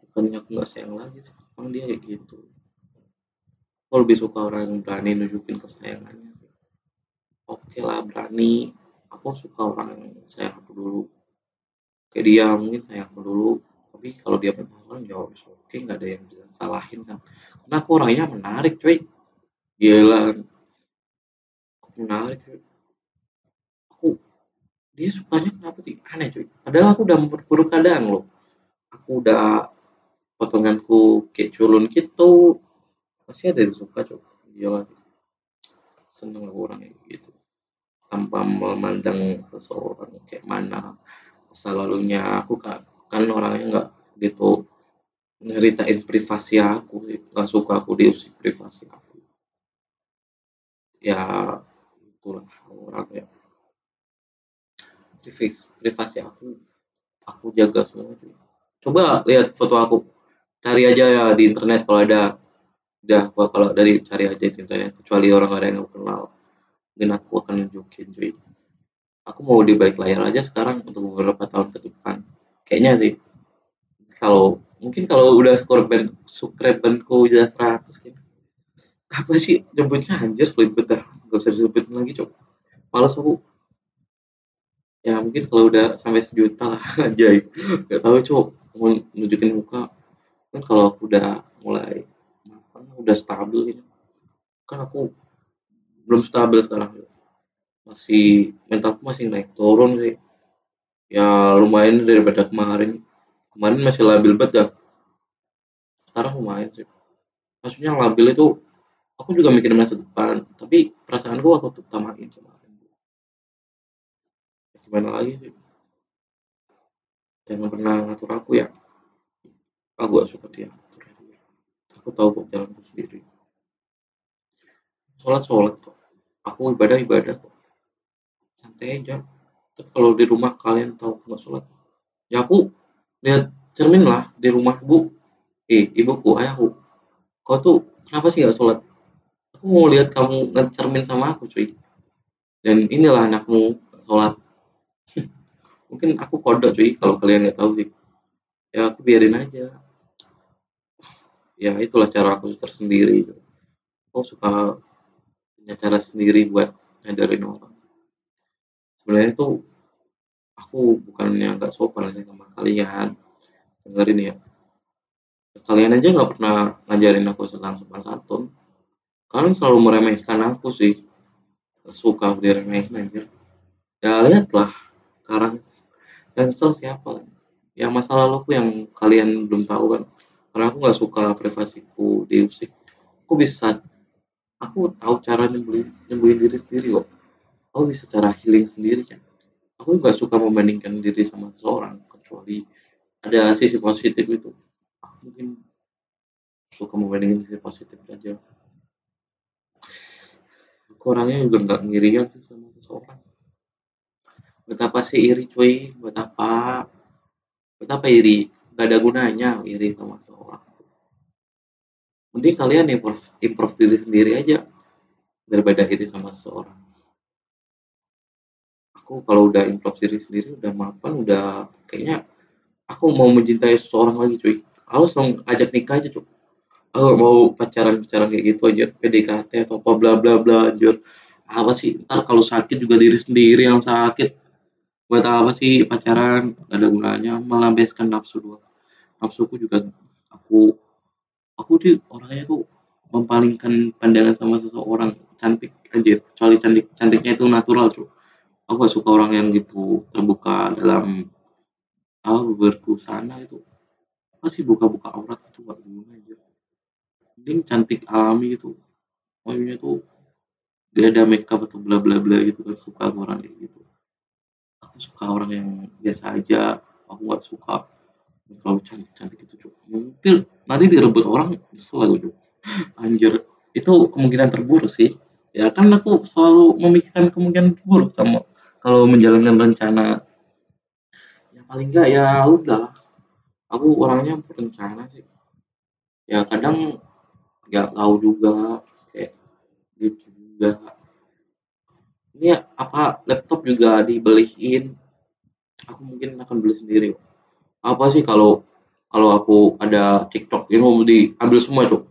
Bukannya aku nggak sayang lagi sih. Emang dia kayak gitu. Aku lebih suka orang yang berani nunjukin kesayangannya oke okay lah berani. Aku suka orang yang sayang aku dulu. Kayak dia mungkin sayang aku dulu tapi kalau dia penasaran ya oke okay, nggak ada yang bisa salahin kan karena aku orangnya menarik cuy. Gila. Aku menarik cuy. Aku dia sukanya kenapa sih? Aneh cuy. Padahal aku udah memperburuk keadaan loh. Aku udah potonganku kayak culun gitu. Pasti ada yang suka coba gila seneng lah orang gitu. Tanpa memandang seseorang kayak mana masa lalunya aku kan kan orangnya nggak gitu ngeritain privasi aku nggak suka aku diusik privasi aku. Ya itulah orang ya privasi privasi aku aku jaga semua coba lihat foto aku cari aja ya di internet kalau ada. Udah gua kalau dari cari aja di internet kecuali orang-orang yang aku kenal. Mungkin aku akan nunjukin cuy. Aku mau di balik layar aja sekarang untuk beberapa tahun ke depan kayaknya sih. Kalau mungkin kalau udah skor band subscriberku udah 100 gitu. Apa sih jemputnya anjir sulit betul gak usah disebutin lagi coba malas aku. Ya mungkin kalau udah sampai sejuta lah [LAUGHS] aja gak tahu cok. Mau nunjukin muka. Kan kalau aku udah mulai apa udah stabil gitu. Kan aku belum stabil sekarang. Masih mentalku masih naik turun sih ya lumayan daripada kemarin. Kemarin masih labil banget dah sekarang lumayan sih. Maksudnya labil itu aku juga mikir masa depan. Tapi perasaanku aku utamain kemarin. Gimana lagi sih? Jangan pernah ngatur aku ya. Aku gak suka diatur. Aku tahu kok jalanku sendiri. Sholat sholat kok. Aku ibadah ibadah kok. Santai aja kalau di rumah kalian tahu nggak sholat? Ya aku lihat cermin lah di rumah bu. Eh ibuku ayahku. Kau tuh kenapa sih nggak sholat? Aku mau lihat kamu ngecermin sama aku cuy. Dan inilah anakmu sholat. [LAUGHS] Mungkin aku kode cuy kalau kalian nggak tahu sih. Ya aku biarin aja. Ya itulah cara aku tersendiri aku suka punya cara sendiri buat ngajarin orang sebenarnya itu aku bukannya nggak sopan sih sama kalian. Dengerin ya. Kalian aja nggak pernah ngajarin aku tentang sopan santun kalian selalu meremehkan aku sih. Suka diremehin aja ya lihatlah sekarang. Dan siapa? Ya masa laluku yang kalian belum tahu kan. Karena aku nggak suka privasiku diusik. Aku bisa aku tahu cara nyembuhin diri sendiri kok aku bisa cara healing sendiri kan aku nggak suka membandingkan diri sama seseorang kecuali ada sisi positif itu. Mungkin suka membandingkan sisi positif aja. Aku orangnya juga nggak ngirian sih sama seseorang. Betapa sih iri cuy. Betapa betapa iri. Gak ada gunanya iri sama mending kalian improve, improve diri sendiri aja daripada iri sama seseorang aku kalau udah improve diri sendiri udah mapan udah kayaknya aku mau mencintai seseorang lagi cuy. Aku langsung ajak nikah aja cuy. Aku mau pacaran pacaran kayak gitu aja PDKT atau apa bla bla bla anjir. Apa sih? Ntar kalau sakit juga diri sendiri yang sakit. Buat apa sih pacaran? Gak ada gunanya. Melampiaskan nafsu doang. Nafsuku juga aku aku tuh orangnya tuh mempalingkan pandangan sama seseorang. Cantik aja kecuali cantik cantiknya itu natural tuh aku gak suka orang yang gitu terbuka dalam apa berbusana itu. Masih buka-buka aurat itu gak guna aja mending cantik alami gitu. Pokoknya tuh gak ada makeup atau bla bla bla gitu kan suka orang kayak gitu. Aku suka orang yang biasa aja aku gak suka. Terlalu cantik cantik itu cuy mungkin nanti direbut orang selalu cuy [LAUGHS] anjir itu kemungkinan terburuk sih. Ya kan aku selalu memikirkan kemungkinan terburuk sama kalau menjalankan rencana ya paling enggak ya udah. Aku orangnya berencana sih. Ya kadang nggak tahu juga kayak gitu juga. Ini apa laptop juga dibeliin. Aku mungkin akan beli sendiri. Apa sih kalau kalau aku ada TikTok ini mau diambil semua cok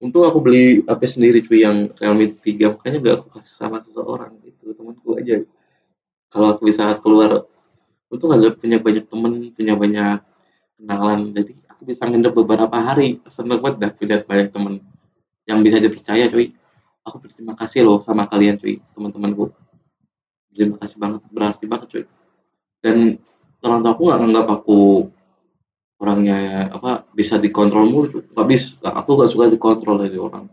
untung aku beli HP sendiri cuy yang Realme 3 makanya gak aku kasih sama seseorang itu temanku aja kalau aku bisa keluar untung aja punya banyak temen punya banyak kenalan. Jadi aku bisa ngendep beberapa hari. Seneng banget dah punya banyak temen yang bisa dipercaya cuy. Aku berterima kasih loh sama kalian cuy teman-temanku. Terima kasih banget berarti banget cuy. Dan orang tua aku nggak nganggap aku orangnya apa bisa dikontrol mulu nggak bisa aku gak suka dikontrol dari orang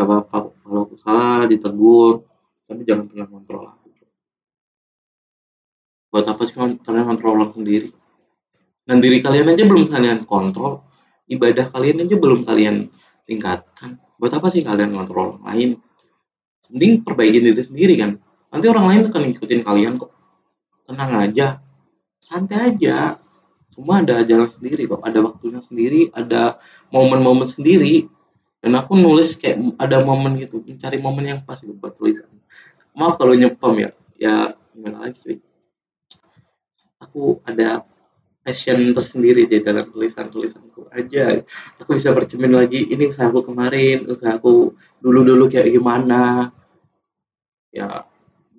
nggak apa-apa kalau aku salah ditegur tapi jangan pernah kontrol aku buat apa sih kalian kontrol sendiri? Dan diri kalian aja belum kalian kontrol ibadah kalian aja belum kalian tingkatkan. Buat apa sih kalian kontrol lain? Mending perbaikin diri sendiri kan? Nanti orang lain akan ngikutin kalian kok. Tenang aja. Santai aja. Cuma ada jalan sendiri kok ada waktunya sendiri ada momen-momen sendiri dan aku nulis kayak ada momen gitu mencari momen yang pas gitu buat tulisan. Maaf kalau nyepam ya. Ya gimana lagi cuy? Aku ada passion tersendiri sih dalam tulisan-tulisanku aja. Aku bisa bercermin lagi ini usahaku kemarin usahaku dulu-dulu kayak gimana. Ya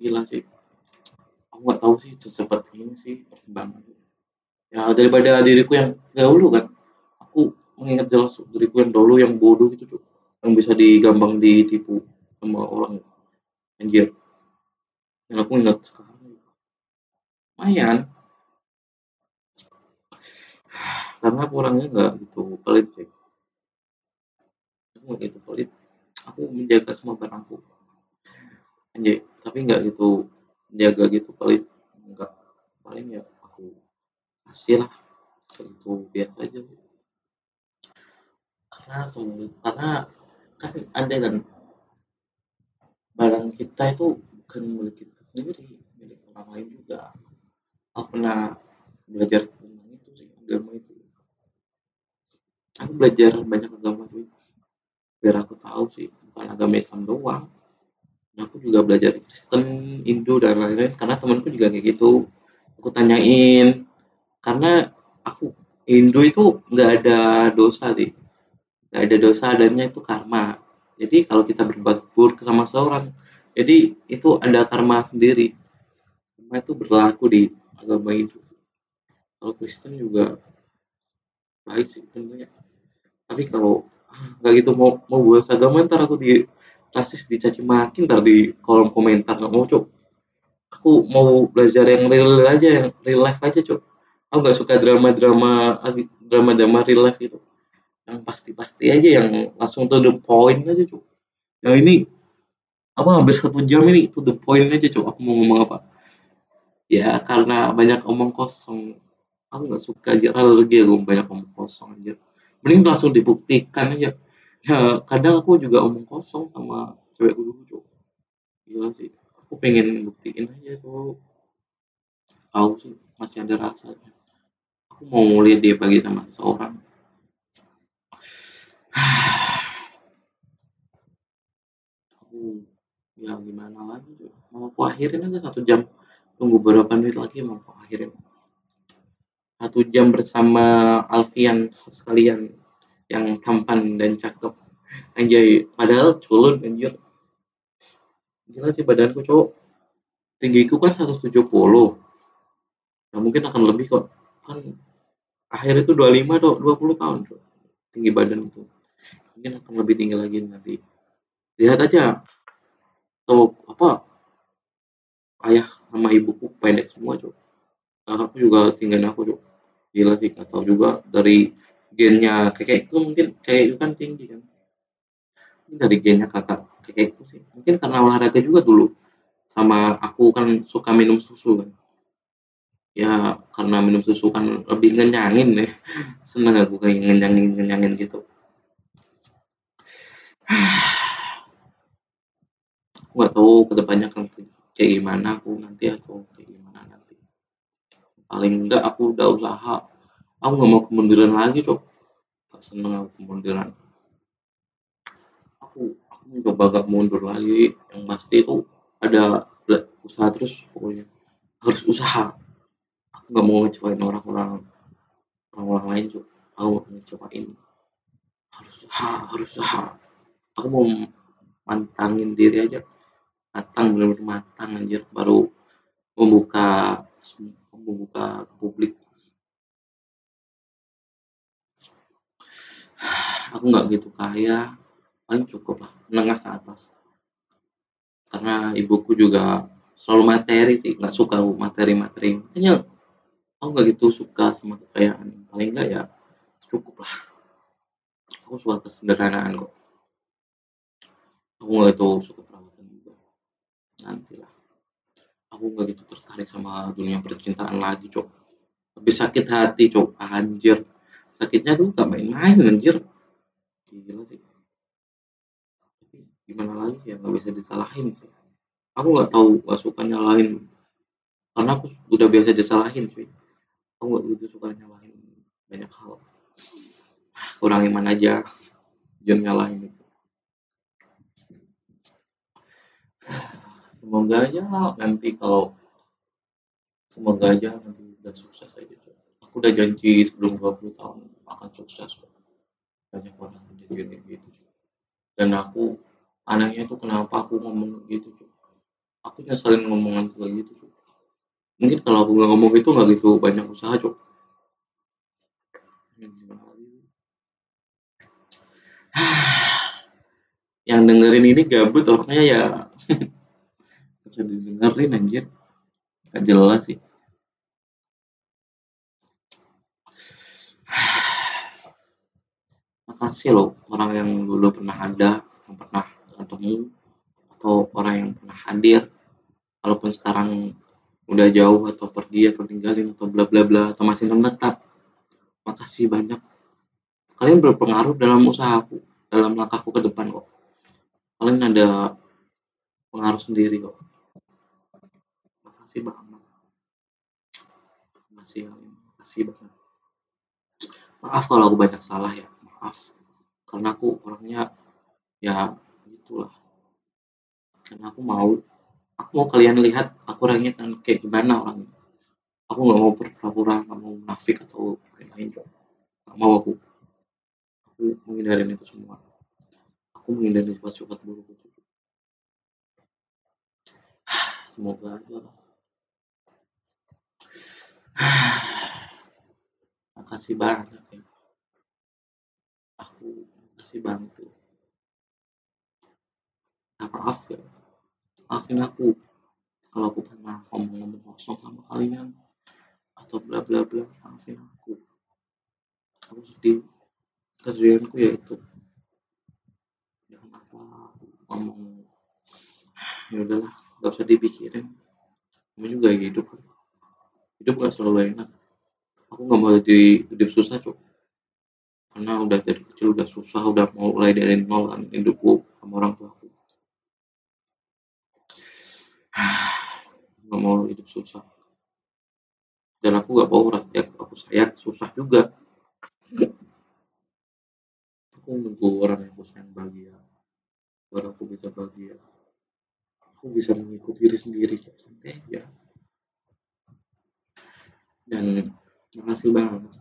gila sih. Aku nggak tahu sih secepat ini sih perkembangan. Ya daripada diriku yang dahulu kan mengingat jelas diriku yang dulu yang bodoh gitu tuh. Yang bisa digampang ditipu sama orang. Anjir. Yang aku ingat sekarang lumayan. Karena aku orangnya nggak gitu pelit sih. Aku nggak gitu pelit. Aku menjaga semua barangku anjir tapi nggak gitu jaga gitu paling enggak paling ya aku kasih lah. Itu biar aja karena karena kan ada kan barang kita itu bukan milik kita sendiri milik orang lain juga. Aku pernah belajar tentang itu sih agama itu. Aku belajar banyak agama itu biar aku tahu sih bukan agama Islam doang. Aku juga belajar Kristen Hindu dan lain-lain karena temanku juga kayak gitu. Aku tanyain karena aku Hindu itu nggak ada dosa sih ada dosa adanya itu karma. Jadi kalau kita berbuat buruk sama seorang jadi itu ada karma sendiri. Karma itu berlaku di agama itu kalau Kristen juga baik sih tentunya tapi kalau ah, nggak gitu mau mau buat agama ntar aku di rasis dicaci maki ntar di kolom komentar nggak mau cok aku mau belajar yang real aja yang real life aja cok aku nggak suka drama drama drama drama real life itu yang pasti pasti aja yang langsung to the point aja cok yang ini apa hampir satu jam ini to the point aja cok aku mau ngomong apa? Ya karena banyak omong kosong. Aku nggak suka aja alergi aku banyak omong kosong aja mending langsung dibuktikan aja. Ya kadang aku juga omong kosong sama cewek dulu cowok gila sih. Aku pengen buktiin aja tuh tahu sih masih ada rasanya. Aku mau lihat dia bagi sama seorang ya gimana lagi tuh mau aku akhirin aja satu jam. Tunggu beberapa menit lagi mau aku akhirin. Satu jam bersama Alfian sekalian yang tampan dan cakep. Anjay padahal culun anjir gila sih badanku cowok tinggiku kan 170 ya mungkin akan lebih kok. Kan akhir itu 25 atau 20 tahun Cok. tinggi badan itu mungkin akan lebih tinggi lagi nanti. Lihat aja atau apa ayah sama ibuku pendek semua cok aku juga tinggal aku cok gila sih atau juga dari gennya kakekku mungkin kayak itu kan tinggi kan. Ini dari gennya kakak kakekku sih. Mungkin karena olahraga juga dulu. Sama aku kan suka minum susu kan. Ya karena minum susu kan lebih ngenyangin ya. [LAUGHS] Seneng aku kayak ngenyangin ngenyangin gitu aku nggak tahu ke depannya kan kayak gimana aku nanti atau kayak gimana nanti. Paling enggak aku udah usaha. Aku nggak mau kemunduran lagi cok. Gak seneng aku kemunduran aku aku coba gak mundur lagi. Yang pasti itu ada usaha terus pokoknya. Harus usaha. Aku nggak mau ngecewain orang-orang orang-orang lain cok. Aku mau ngecewain. Harus usaha harus usaha aku mau mantangin diri aja. Matang benar-benar matang anjir. Baru membuka membuka publik. Aku nggak gitu kaya. Paling cukup lah menengah ke atas. Karena ibuku juga selalu materi sih. Nggak suka materi-materi. Makanya aku nggak gitu suka sama kekayaan. Paling nggak ya cukup lah. Aku suka kesederhanaan kok aku nggak itu suka perawatan juga. Nanti lah aku nggak gitu tertarik sama dunia percintaan lagi cok. Lebih sakit hati cok. Anjir. Sakitnya tuh gak main-main anjir. Gila sih. Tapi gimana lagi ya nggak bisa disalahin sih. Aku nggak tahu gak suka nyalahin. Karena aku udah biasa disalahin sih aku nggak gitu suka nyalahin banyak hal. Kurang iman aja. Jangan nyalahin itu semoga aja nanti kalau semoga aja nanti udah sukses aja. Aku udah janji sebelum 20 tahun akan sukses. Banyak orang jadi gitu. Dan aku anehnya tuh kenapa aku ngomong gitu aku nyeselin ngomongan kayak gitu mungkin kalau aku nggak ngomong itu nggak gitu banyak usaha cok [SIGHS] yang dengerin ini gabut orangnya ya [LAUGHS] bisa didengerin anjir. Gak jelas sih. Makasih loh orang yang dulu pernah ada yang pernah ketemu atau orang yang pernah hadir. Walaupun sekarang udah jauh atau pergi atau tinggalin atau bla bla bla atau masih menetap. Makasih banyak. Kalian berpengaruh dalam usahaku dalam langkahku ke depan kok. Kalian ada pengaruh sendiri kok makasih banget. Makasih makasih banget. Maaf kalau aku banyak salah ya maaf. Karena aku orangnya ya itulah karena aku mau aku mau kalian lihat aku orangnya kan kayak gimana orangnya aku nggak mau pura-pura nggak mau munafik atau lain-lain nggak mau aku. Aku menghindarin itu semua. Aku menghindari sifat-sifat buruk itu. [SIGHS] Semoga aja lah [SIGHS] makasih banget ya. Aku kasih bantu nah, maaf ya. Maafin aku kalau aku pernah ngomong-ngomong kosong sama kalian atau bla bla bla. Maafin aku. Aku sedih. Kesedihanku ya itu. Jangan apa ngomong. Ya udahlah gak usah dipikirin. Kamu juga hidup hidup gak selalu enak. Aku gak mau jadi hidup susah cok. Karena udah dari kecil udah susah udah mau mulai dari nol kan hidupku sama orang tua aku. [SIGHS] Nggak mau hidup susah. Dan aku gak mau rakyat aku sayang susah juga. Aku nunggu orang yang aku sayang bahagia. Baru aku bisa bahagia. Aku bisa mengikuti diri sendiri. Santai ya dan makasih banget.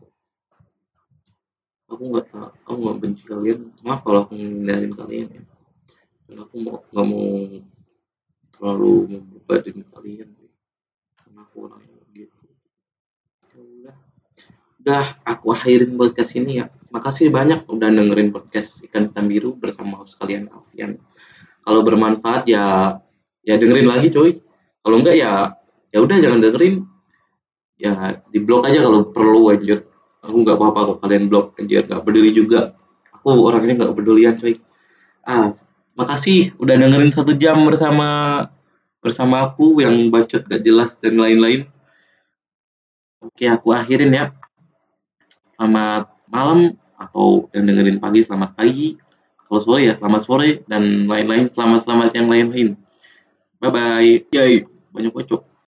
Aku nggak tahu aku nggak benci kalian. Maaf kalau aku ngindarin kalian ya. Dan aku mau nggak mau terlalu membuka badan kalian karena aku orangnya gitu. Ya udah. Udah aku akhirin podcast ini ya. Makasih banyak udah dengerin podcast ikan hitam biru bersama host kalian Alfian. Kalau bermanfaat ya ya dengerin lagi coy kalau enggak ya ya udah jangan dengerin ya di blog aja kalau perlu anjir. Aku nggak apa-apa kok kalian blog anjir. Nggak peduli juga. Aku orangnya nggak pedulian coy. Ah makasih udah dengerin satu jam bersama bersama aku yang bacot gak jelas dan lain-lain. Oke aku akhirin ya. Selamat malam atau yang dengerin pagi selamat pagi. Kalau sore ya selamat sore dan lain-lain selamat selamat yang lain-lain. Bye bye yay. Banyak bacot